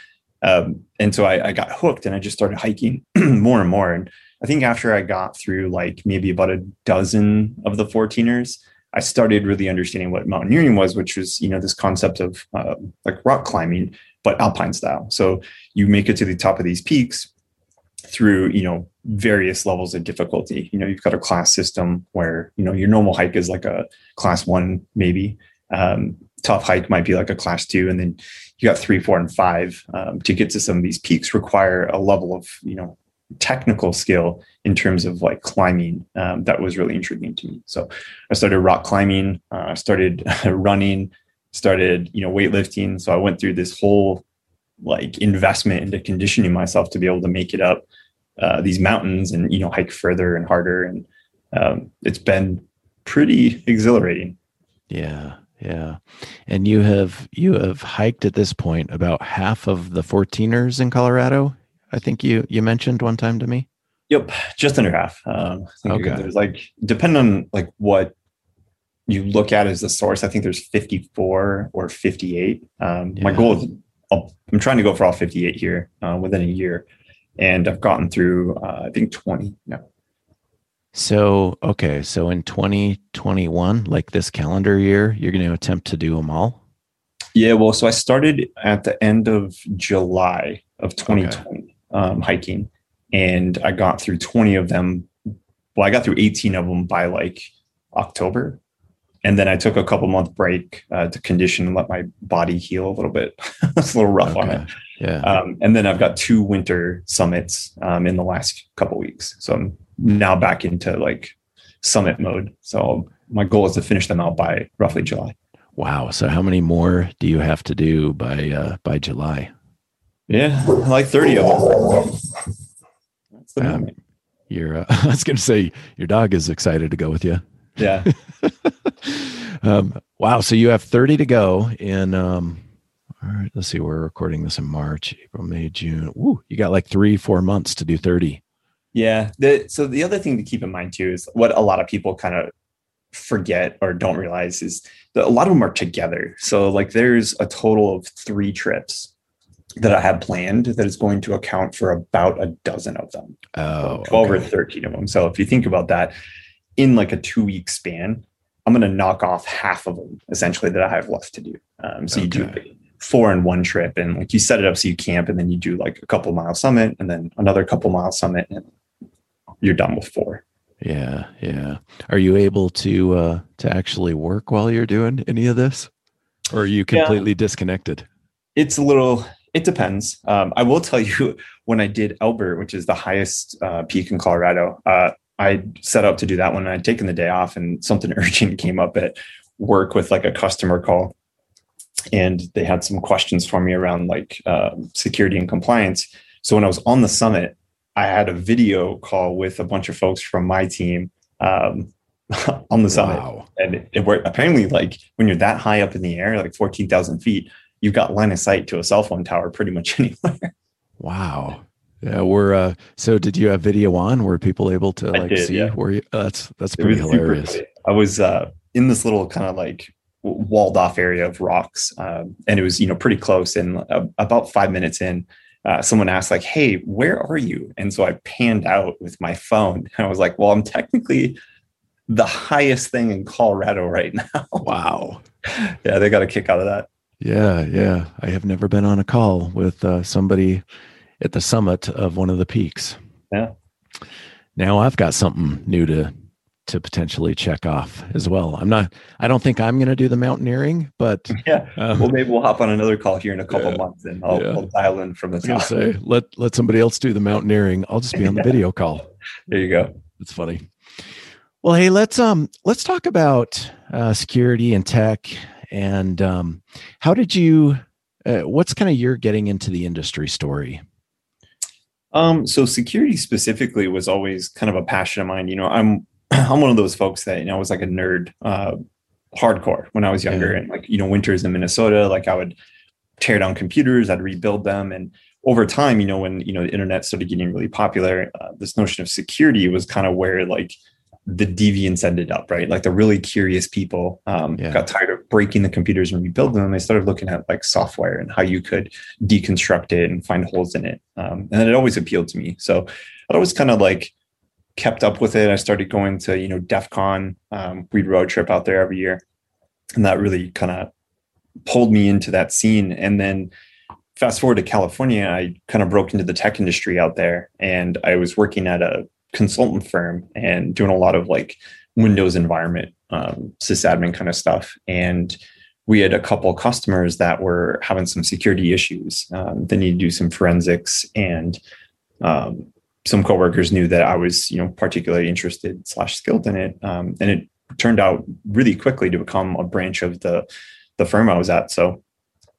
Um, and so I, I got hooked and I just started hiking more and more. And I think after I got through like maybe about a dozen of the 14ers, I started really understanding what mountaineering was, which was, you know, this concept of uh, like rock climbing, but alpine style. So you make it to the top of these peaks through, you know, various levels of difficulty. You know, you've got a class system where, you know, your normal hike is like a class one, maybe. Um, tough hike might be like a class two. And then you got three, four, and five um, to get to some of these peaks require a level of, you know, technical skill in terms of like climbing um, that was really intriguing to me. So I started rock climbing, uh, started running, started you know weightlifting. So i went through this whole like investment into conditioning myself to be able to make it up uh, these mountains and you know hike further and harder. And um, it's been pretty exhilarating. Yeah yeah. And you have you have hiked at this point about half of the 14ers in colorado i think you you mentioned one time to me? Yep just under half. Um, okay. there's like depending on like what you look at as the source, I think there's 54 or 58. Um, yeah. My goal is I'm trying to go for all 58 here uh, within a year, and I've gotten through uh, I think 20 now. So okay, so in 2021, like this calendar year, you're going to attempt to do them all. Yeah, well, so I started at the end of July of 2020 okay. um, hiking, and I got through 20 of them. Well, I got through 18 of them by like October and then I took a couple month break uh, to condition and let my body heal a little bit. it's a little rough okay. on it. Yeah. Um, and then I've got two winter summits um, in the last couple weeks, so I'm now back into like summit mode. So my goal is to finish them out by roughly July. Wow. So how many more do you have to do by uh, by July? Yeah, like thirty of them. That's the um, you're. Uh, I was going to say your dog is excited to go with you. Yeah. um, wow. So you have 30 to go in, um, all right, let's see, we're recording this in March, April, May, June. Woo, you got like three, four months to do 30. Yeah. The, so the other thing to keep in mind too is what a lot of people kind of forget or don't realize is that a lot of them are together. So like there's a total of three trips that I have planned that is going to account for about a dozen of them. Oh, 12 okay. or 13 of them. So if you think about that, in like a two week span, I'm going to knock off half of them essentially that I have left to do. Um, so okay. you do four in one trip and like you set it up so you camp and then you do like a couple mile summit and then another couple mile summit and you're done with four. Yeah. Yeah. Are you able to, uh, to actually work while you're doing any of this or are you completely yeah. disconnected? It's a little, it depends. Um, I will tell you when I did Elbert, which is the highest uh, peak in Colorado, uh, I set out to do that one. and I'd taken the day off and something urgent came up at work with like a customer call. And they had some questions for me around like uh, security and compliance. So when I was on the summit, I had a video call with a bunch of folks from my team um, on the summit. Wow. And it, it worked. Apparently, like when you're that high up in the air, like 14,000 feet, you've got line of sight to a cell phone tower pretty much anywhere. Wow. Yeah, we're uh so did you have video on? Were people able to like did, see yeah. where you uh, that's that's pretty hilarious. I was uh in this little kind of like walled off area of rocks um, and it was you know pretty close and uh, about 5 minutes in uh, someone asked like hey where are you and so i panned out with my phone and i was like well i'm technically the highest thing in colorado right now wow yeah they got a kick out of that yeah yeah i have never been on a call with uh, somebody at the summit of one of the peaks. Yeah. Now I've got something new to to potentially check off as well. I'm not. I don't think I'm going to do the mountaineering, but yeah. Uh, well, maybe we'll hop on another call here in a couple Yeah. months, and I'll, Yeah. I'll dial in from the top. say let let somebody else do the mountaineering. I'll just be on the video call. There you go. It's funny. Well, hey, let's um let's talk about uh, security and tech, and um, how did you? Uh, what's kind of your getting into the industry story? Um, so security specifically was always kind of a passion of mine. You know, I'm I'm one of those folks that you know I was like a nerd, uh, hardcore when I was younger, Yeah. and like you know winters in Minnesota, like I would tear down computers, I'd rebuild them, and over time, you know, when you know the internet started getting really popular, uh, this notion of security was kind of where like the deviants ended up, right? Like the really curious people um, Yeah. got tired of breaking the computers and rebuilding them. They started looking at like software and how you could deconstruct it and find holes in it. Um, and it always appealed to me. So I'd always kind of like kept up with it. I started going to, you know, DEF CON. Um, we'd road trip out there every year. And that really kind of pulled me into that scene. And then fast forward to California, I kind of broke into the tech industry out there. And I was working at a consultant firm and doing a lot of like Windows environment, um, sysadmin kind of stuff. And we had a couple customers that were having some security issues. Um, they needed to do some forensics, and um, some coworkers knew that I was, you know, particularly interested slash skilled in it. Um, and it turned out really quickly to become a branch of the the firm I was at. So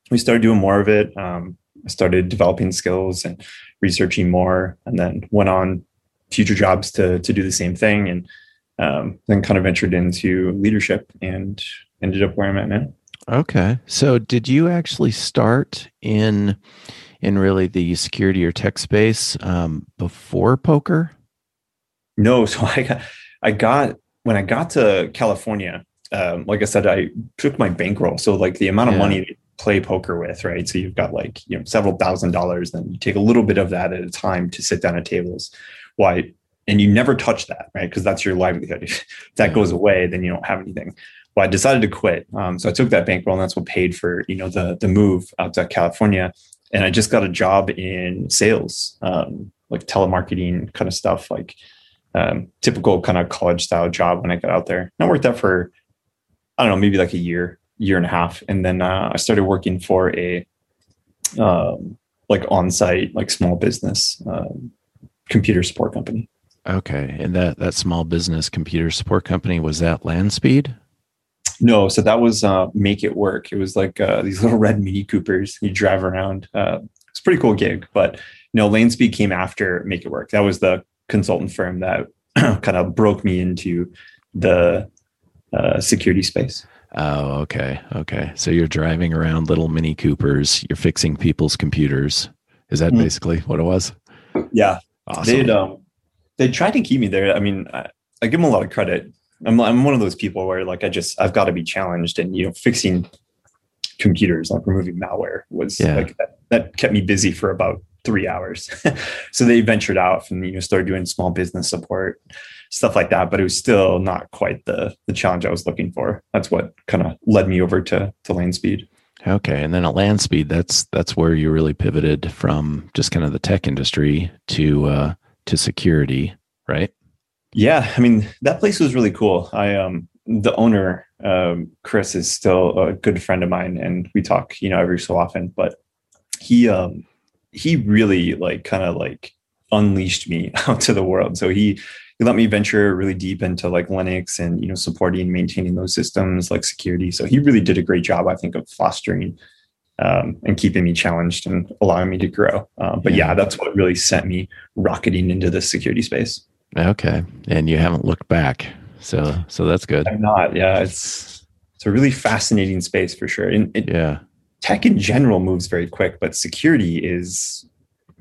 we started doing more of it. Um, I started developing skills and researching more, and then went on future jobs to to do the same thing, and um, then kind of ventured into leadership and ended up where I'm at now. Okay. So did you actually start in in really the security or tech space um, before poker? No, so I got, I got when I got to California. Um, like I said, I took my bankroll. So like the amount of Yeah. money to play poker with, right? So you've got like you know several thousand dollars. Then you take a little bit of that at a time to sit down at tables. Why? And you never touch that, right? Because that's your livelihood. If that goes away, then you don't have anything. Well, I decided to quit. Um, so I took that bankroll, and that's what paid for you know the the move out to California. And I just got a job in sales, um, like telemarketing kind of stuff, like um, typical kind of college style job when I got out there. And I worked that for, I don't know, maybe like a year, year and a half. And then uh, I started working for a um, like on site, like small business um, computer support company. Okay. And that that small business computer support company was that LanSpeed? No, so that was uh, Make It Work. It was like uh, these little red Mini Coopers. You drive around. Uh, it's a pretty cool gig, but you know, LanSpeed came after Make It Work. That was the consultant firm that kind of broke me into the uh, security space. Oh, okay. Okay. So you're driving around little mini Coopers, you're fixing people's computers. Is that Mhm. basically what it was? Yeah, Awesome. They'd um they tried to keep me there. I mean, I, I give them a lot of credit. I'm I'm one of those people where like I just I've got to be challenged, and you know, fixing computers like removing malware was Yeah. like that, that kept me busy for about three hours. so they ventured out and you know started doing small business support stuff like that, but it was still not quite the the challenge I was looking for. That's what kind of led me over to to LanSpeed. Okay, and then at LanSpeed, that's that's where you really pivoted from just kind of the tech industry to uh, to security, right? Yeah, I mean that place was really cool. I um the owner um Chris is still a good friend of mine and we talk, you know, every so often, but he um he really like kind of like unleashed me out to the world. So he he let me venture really deep into like Linux and you know supporting and maintaining those systems like security. So he really did a great job, I think, of fostering um, and keeping me challenged and allowing me to grow. Uh, but Yeah. yeah, that's what really sent me rocketing into the security space. Okay, and you haven't looked back, so so that's good. I'm not. Yeah, it's it's a really fascinating space for sure. And it, Yeah, tech in general moves very quick, but security is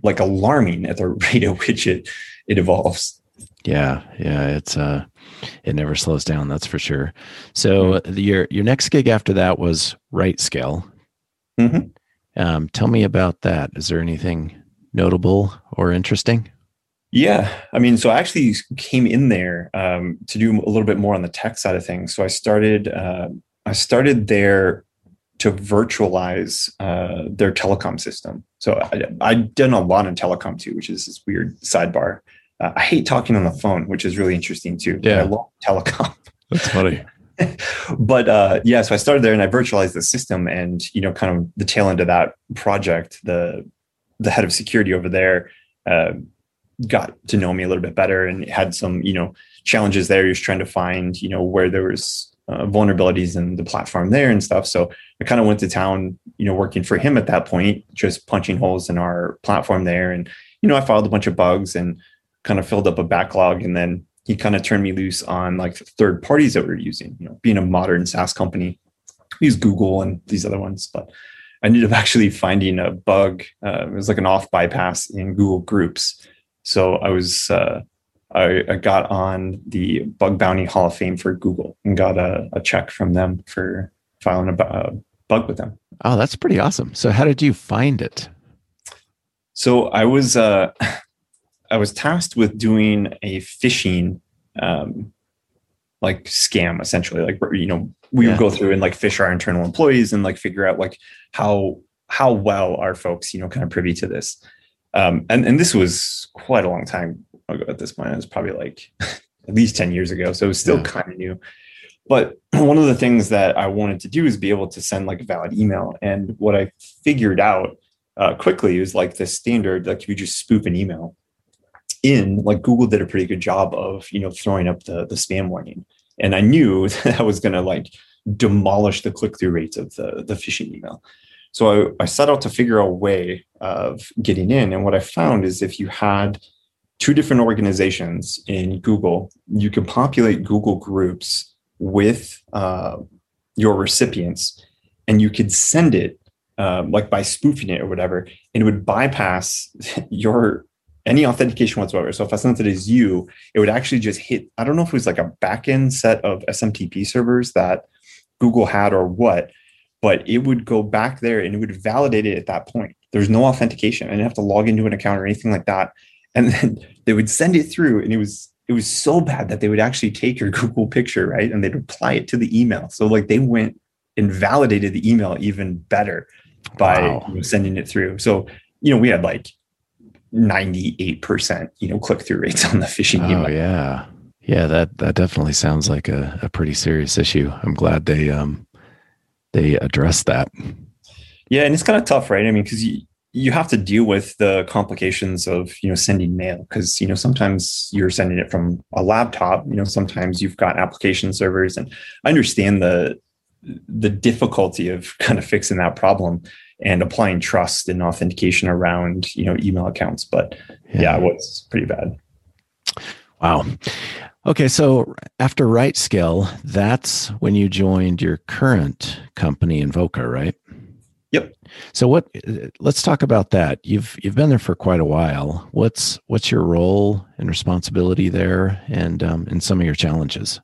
like alarming at the rate at which it it evolves. yeah, yeah. It's uh, it never slows down. That's for sure. So the, your your next gig after that was RightScale. Mhm. Um, tell me about that. Is there anything notable or interesting? Yeah, I mean, so I actually came in there um, to do a little bit more on the tech side of things. So I started uh, I started there to virtualize uh, their telecom system. So I, I'd done a lot in telecom too, which is this weird sidebar. Uh, I hate talking on the phone, which is really interesting too. Yeah. I love telecom. That's funny. but uh, yeah, so I started there and I virtualized the system, and you know, kind of the tail end of that project, the the head of security over there uh, got to know me a little bit better and had some you know challenges there. He was trying to find you know where there was uh, vulnerabilities in the platform there and stuff. So I kind of went to town, you know, working for him at that point, just punching holes in our platform there, and you know, I filed a bunch of bugs and kind of filled up a backlog, and then he kind of turned me loose on like third parties that we are using. You know, being a modern SaaS company, use Google and these other ones, but I ended up actually finding a bug. Uh, it was like an auth bypass in Google Groups. So I was uh, I, I, got on the Bug Bounty Hall of Fame for Google and got a, a check from them for filing a, a bug with them. Oh, that's pretty awesome. So how did you find it? So I was uh, I was tasked with doing a phishing um, like scam essentially. Like you know, we yeah. would go through and like phish our internal employees and like figure out like how how well are folks you know kind of privy to this. Um, and and this was quite a long time ago at this point. It was probably like at least ten years ago, so it was still yeah. kind of new. But one of the things that I wanted to do is be able to send like a valid email. And what I figured out uh, quickly was like the standard, like if you just spoof an email, in like google did a pretty good job of you know throwing up the the spam warning and i knew that I was going to like demolish the click-through rates of the the phishing email so I, I set out to figure out a way of getting in and what i found is if you had two different organizations in google you can populate google groups with uh, your recipients and you could send it um, like by spoofing it or whatever and it would bypass your any authentication whatsoever. So if I sent it as you, it would actually just hit, I don't know if it was like a backend set of SMTP servers that Google had or what, but it would go back there and it would validate it at that point. There's no authentication. I didn't have to log into an account or anything like that. And then they would send it through and it was it was so bad that they would actually take your Google picture, right? And they'd apply it to the email. So like they went and validated the email even better by wow. you know, sending it through. So, you know, we had like 98% you know click-through rates on the phishing oh, email. yeah yeah that that definitely sounds like a, a pretty serious issue i'm glad they um they addressed that yeah and it's kind of tough right i mean because you you have to deal with the complications of you know sending mail because you know sometimes you're sending it from a laptop you know sometimes you've got application servers and i understand the the difficulty of kind of fixing that problem and applying trust and authentication around you know email accounts but yeah, yeah. it was pretty bad. Wow. Okay so after RightScale that's when you joined your current company invoca right so what let's talk about that you've you've been there for quite a while what's what's your role and responsibility there and um, and some of your challenges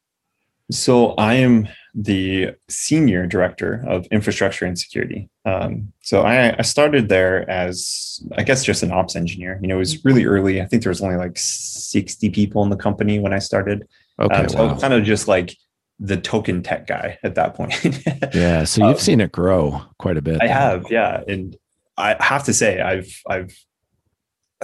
so i am the senior director of infrastructure and security. Um, so I, I, started there as, I guess, just an ops engineer. You know, it was really early. I think there was only like 60 people in the company when I started. Okay. Um, so wow. I was kind of just like the token tech guy at that point. yeah. So you've um, seen it grow quite a bit. I have. Yeah. And I have to say, I've, I've,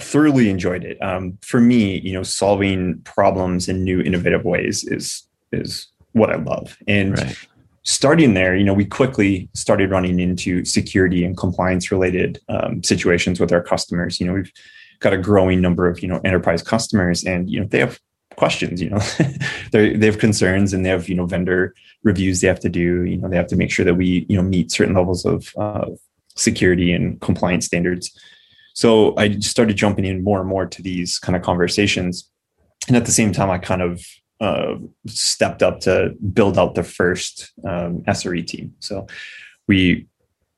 thoroughly enjoyed it. Um, for me, you know, solving problems in new innovative ways is is what I love. And right. starting there, you know, we quickly started running into security and compliance related um, situations with our customers. You know, we've got a growing number of you know enterprise customers, and you know they have questions. You know, they they have concerns, and they have you know vendor reviews they have to do. You know, they have to make sure that we you know meet certain levels of uh, security and compliance standards. So I started jumping in more and more to these kind of conversations. And at the same time, I kind of uh, stepped up to build out the first um, SRE team. So we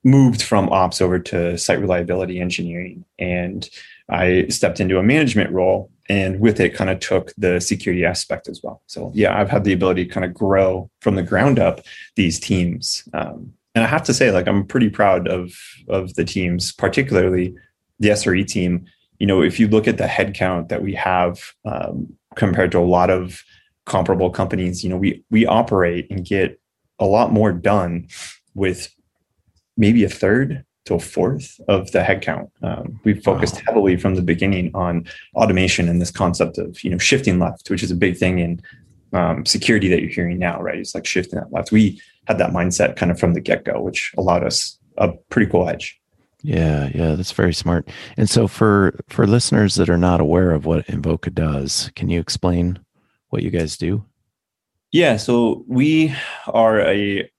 moved from ops over to site reliability engineering, and I stepped into a management role, and with it, kind of took the security aspect as well. So yeah, I've had the ability to kind of grow from the ground up these teams, um, and I have to say, like I'm pretty proud of of the teams, particularly the SRE team. You know, if you look at the headcount that we have um, compared to a lot of comparable companies, you know, we we operate and get a lot more done with maybe a third to a fourth of the headcount. Um, we've focused wow. heavily from the beginning on automation and this concept of you know shifting left, which is a big thing in um, security that you're hearing now, right? It's like shifting that left. We had that mindset kind of from the get go, which allowed us a pretty cool edge. Yeah, yeah, that's very smart. And so for for listeners that are not aware of what Invoca does, can you explain what you guys do? Yeah, so we are a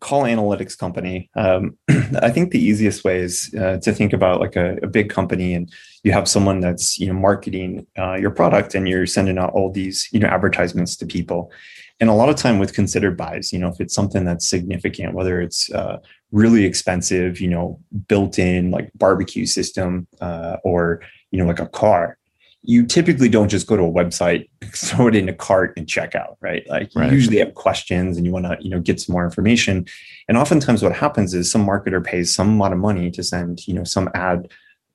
call analytics company. Um, I think the easiest way is uh, to think about like a, a, big company, and you have someone that's you know marketing uh, your product, and you're sending out all these you know advertisements to people. And a lot of time with considered buys, you know, if it's something that's significant, whether it's uh, really expensive, you know, built-in like barbecue system, uh, or you know, like a car, you typically don't just go to a website, throw it in a cart and check out, right? Like you usually have questions and you want to, you know, get some more information. And oftentimes what happens is some marketer pays some amount of money to send, you know, some ad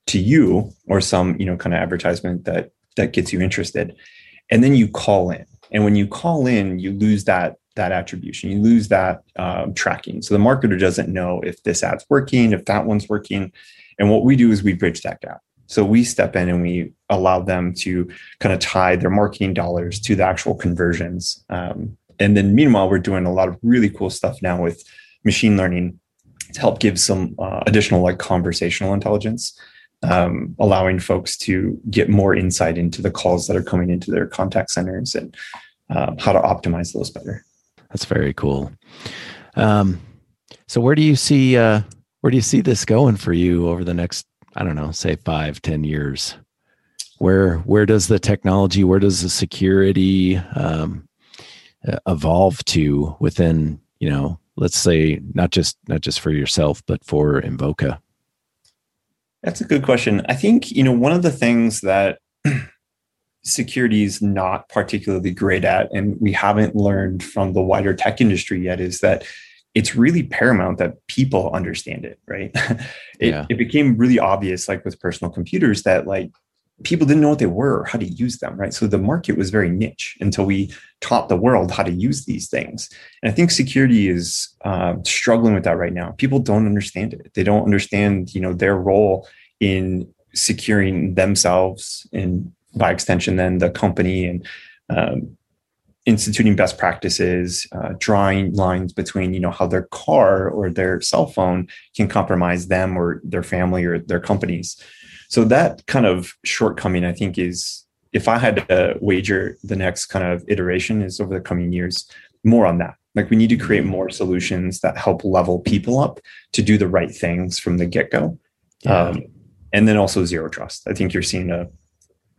to you or some, you know, kind of advertisement that that gets you interested. And then you call in. And when you call in, you lose that that attribution. You lose that um, tracking. So the marketer doesn't know if this ad's working, if that one's working. And what we do is we bridge that gap. So we step in and we allow them to kind of tie their marketing dollars to the actual conversions. Um, and then meanwhile, we're doing a lot of really cool stuff now with machine learning to help give some uh, additional like conversational intelligence, um, allowing folks to get more insight into the calls that are coming into their contact centers and uh, how to optimize those better. That's very cool. Um, so where do you see uh, where do you see this going for you over the next I don't know, say five, ten years? Where where does the technology, where does the security um, evolve to within, you know, let's say not just not just for yourself, but for Invoca? That's a good question. I think you know one of the things that security is not particularly great at, and we haven't learned from the wider tech industry yet, is that it's really paramount that people understand it, right? it, yeah. it became really obvious, like with personal computers, that like people didn't know what they were or how to use them, right? So the market was very niche until we taught the world how to use these things. And I think security is uh, struggling with that right now. People don't understand it. They don't understand, you know, their role in securing themselves and by extension, then the company and um, instituting best practices, uh, drawing lines between you know how their car or their cell phone can compromise them or their family or their companies. So that kind of shortcoming, I think, is if I had to wager the next kind of iteration is over the coming years, more on that. Like we need to create more solutions that help level people up to do the right things from the get go. Yeah. Um, and then also zero trust. I think you're seeing a,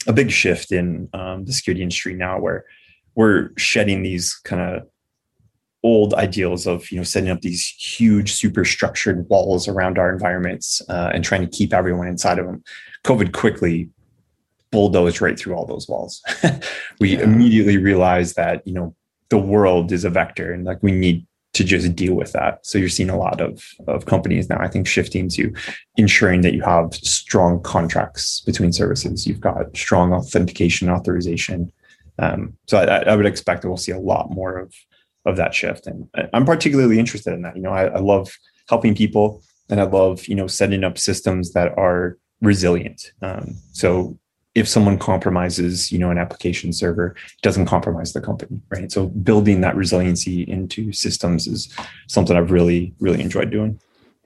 a big shift in um, the security industry now where we're shedding these kind of old ideals of you know setting up these huge super structured walls around our environments uh, and trying to keep everyone inside of them covid quickly bulldozed right through all those walls. We yeah. immediately realized that you know the world is a vector and like we need to just deal with that. So you're seeing a lot of of companies now i think shifting to ensuring that you have strong contracts between services. You've got strong authentication authorization um, so I, I, would expect that we'll see a lot more of of that shift, and I'm particularly interested in that. You know, I, I love helping people, and I love you know setting up systems that are resilient. Um, so if someone compromises, you know, an application server, it doesn't compromise the company, right? So building that resiliency into systems is something I've really, really enjoyed doing.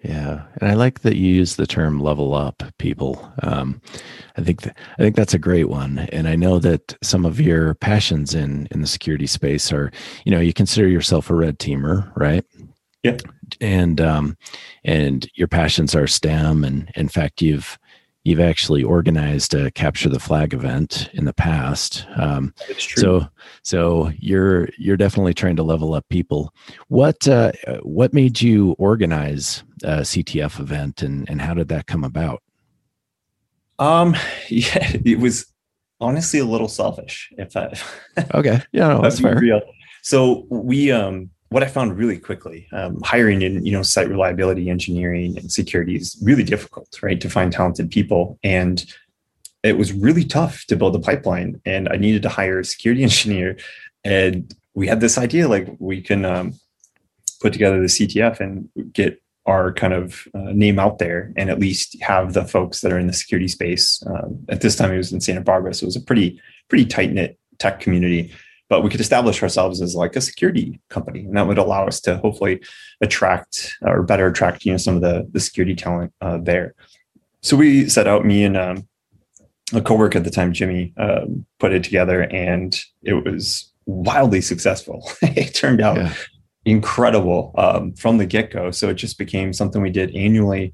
Yeah, and I like that you use the term "level up" people. Um, I think th- I think that's a great one, and I know that some of your passions in in the security space are, you know, you consider yourself a red teamer, right? Yeah, and um, and your passions are STEM, and in fact, you've you've actually organized a capture the flag event in the past. Um, so so you're you're definitely trying to level up people. What uh, what made you organize a CTF event, and and how did that come about? Um, yeah, it was honestly a little selfish. If I okay, yeah, no, that's fair. Real. So we um what I found really quickly, um, hiring in you know site reliability engineering and security is really difficult, right? To find talented people, and it was really tough to build a pipeline. And I needed to hire a security engineer, and we had this idea like we can um, put together the CTF and get our kind of uh, name out there and at least have the folks that are in the security space. Um, at this time, it was in Santa Barbara, so it was a pretty pretty tight knit tech community. But we could establish ourselves as like a security company, and that would allow us to hopefully attract or better attract you know some of the the security talent uh, there. So we set out, me and um, a coworker at the time, Jimmy, um, put it together, and it was wildly successful. it turned out yeah. Incredible um, from the get go. So it just became something we did annually.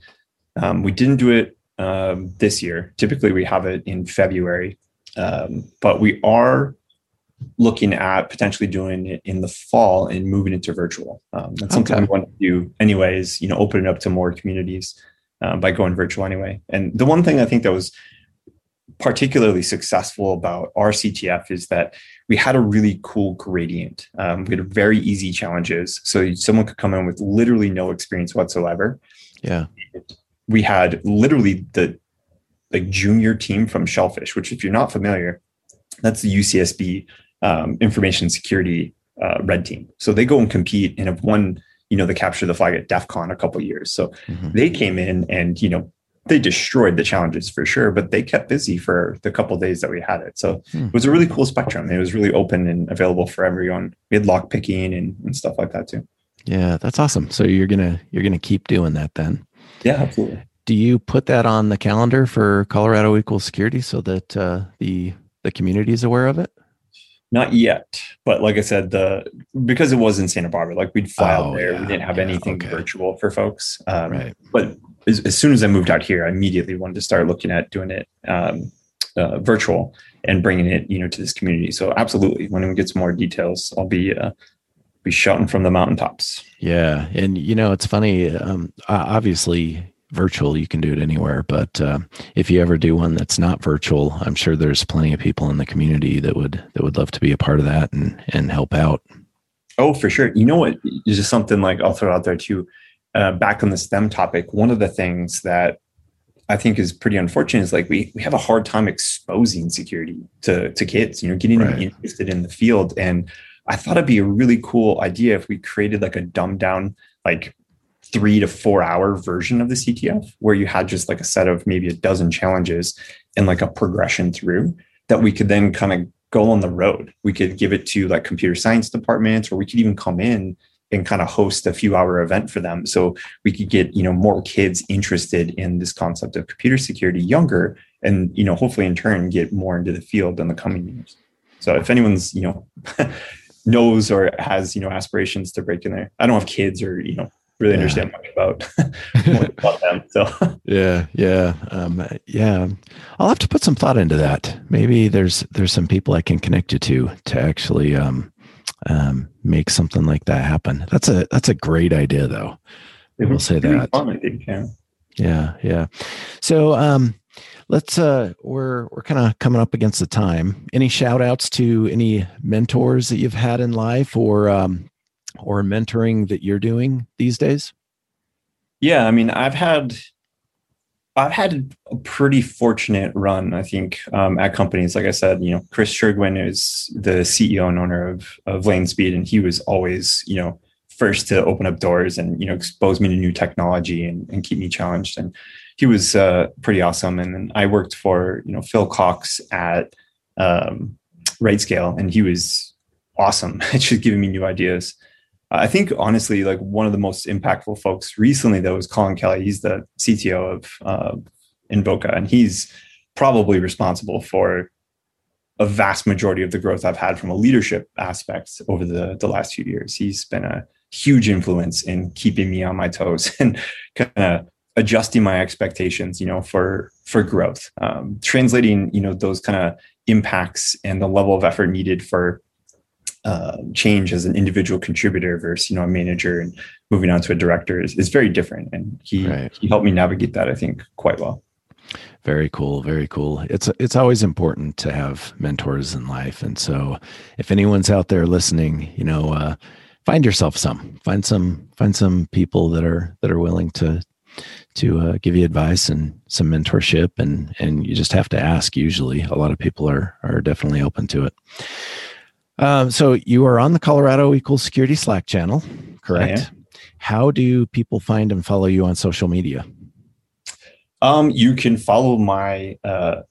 Um, we didn't do it um, this year. Typically, we have it in February, um, but we are looking at potentially doing it in the fall and moving into virtual. Um, that's something okay. we want to do, anyways. You know, open it up to more communities uh, by going virtual anyway. And the one thing I think that was particularly successful about our CTF is that we had a really cool gradient. Um, we had very easy challenges. So someone could come in with literally no experience whatsoever. Yeah. We had literally the like junior team from Shellphish, which if you're not familiar, that's the UCSB um, information security uh, red team. So they go and compete and have won, you know, the capture the flag at DEF CON a couple years. So mm-hmm. they came in and, you know, they destroyed the challenges for sure, but they kept busy for the couple days that we had it. So hmm. it was a really cool spectrum. It was really open and available for everyone. We had lock picking and, and stuff like that too. Yeah, that's awesome. So you're gonna you're gonna keep doing that then. Yeah, absolutely. Do you put that on the calendar for Colorado Equal Security so that uh, the the community is aware of it? Not yet, but like I said, the because it was in Santa Barbara, like we'd fly oh, out there, yeah, we didn't have yeah, anything okay. virtual for folks. Um, right. But as, as, soon as I moved out here, I immediately wanted to start looking at doing it um, uh, virtual and bringing it, you know, to this community. So absolutely, when we get some more details, I'll be uh, be shouting from the mountaintops. Yeah, and you know, it's funny. Um, obviously, virtual you can do it anywhere, but uh, if you ever do one that's not virtual, I'm sure there's plenty of people in the community that would that would love to be a part of that and and help out. Oh, for sure. You know what? Just something like I'll throw out there too uh, back on the STEM topic, one of the things that I think is pretty unfortunate is like we we have a hard time exposing security to to kids, you know, getting right. them interested in the field. And I thought it'd be a really cool idea if we created like a dumbed down, like three to four hour version of the CTF where you had just like a set of maybe a dozen challenges and like a progression through that we could then kind of go on the road. We could give it to like computer science departments, or we could even come in and kind of host a few hour event for them. So we could get you know more kids interested in this concept of computer security younger and you know hopefully in turn get more into the field in the coming years. So if anyone's you know knows or has you know aspirations to break in there i don't have kids or you know really yeah. understand much about, about them so. Yeah yeah um, yeah. I'll have to put some thought into that. Maybe there's there's some people i can connect you to to actually um, um, make something like that happen. That's a that's a great idea, though. It will say that. Fun, I think, yeah. Yeah, yeah. So um, let's uh, we're we're kind of coming up against the time. Any shout outs to any mentors that you've had in life, or um, or mentoring that you're doing these days? Yeah, I mean, I've had I've had a pretty fortunate run, I think, um, at companies. Like I said, you know, Chris Shergwin is the CEO and owner of of LanSpeed, and he was always, you know, first to open up doors and you know expose me to new technology and, and keep me challenged. And he was uh, pretty awesome. And then I worked for you know Phil Cox at um, RightScale, and he was awesome. just giving me new ideas. I think honestly, like one of the most impactful folks recently though was Colin Kelly. He's the CTO of uh, Invoca, and he's probably responsible for a vast majority of the growth I've had from a leadership aspect over the the last few years. He's been a huge influence in keeping me on my toes and kind of adjusting my expectations, you know, for for growth, um, translating, you know, those kind of impacts and the level of effort needed for uh, change as an individual contributor versus you know a manager and moving on to a director is, is very different. And he right. he helped me navigate that i think quite well. Very cool very cool. It's it's always important to have mentors in life. And so if anyone's out there listening you know uh, find yourself some find some find some people that are that are willing to to uh, give you advice and some mentorship. And and you just have to ask usually. A lot of people are are definitely open to it um, so you are on the Colorado Equal Security Slack channel, correct? how do people find and follow you on social media? Um, you can follow my uh,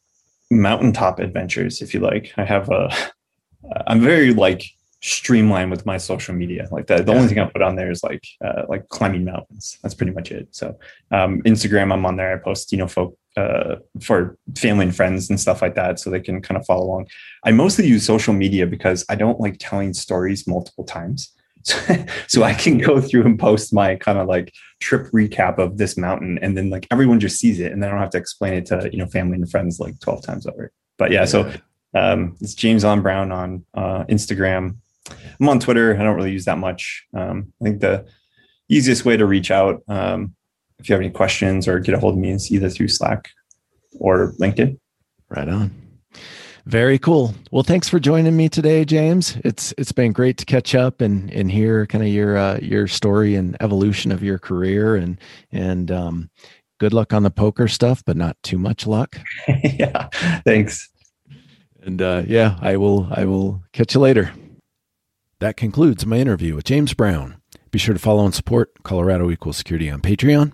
mountaintop adventures if you like. I have a, I'm very like streamlined with my social media. Like the, the yeah. only thing I put on there is like uh, like climbing mountains. That's pretty much it. So um, Instagram, I'm on there. I post you know folk uh, for family and friends and stuff like that, so they can kind of follow along. I mostly use social media because I don't like telling stories multiple times. so I can go through and post my kind of like trip recap of this mountain, and then like everyone just sees it, and then I don't have to explain it to you know family and friends like twelve times over. But yeah, so um, it's James on Brown on uh, Instagram. I'm on Twitter. I don't really use that much. Um, I think the easiest way to reach out um, if you have any questions or get a hold of me is either through Slack or LinkedIn. Right on. Very cool. Well, thanks for joining me today, James. It's it's been great to catch up and and hear kind of your uh, your story and evolution of your career and and um, good luck on the poker stuff, but not too much luck. yeah, thanks. And uh, yeah, I will I will catch you later. That concludes my interview with James Brown. Be sure to follow and support Colorado Equal Security on Patreon.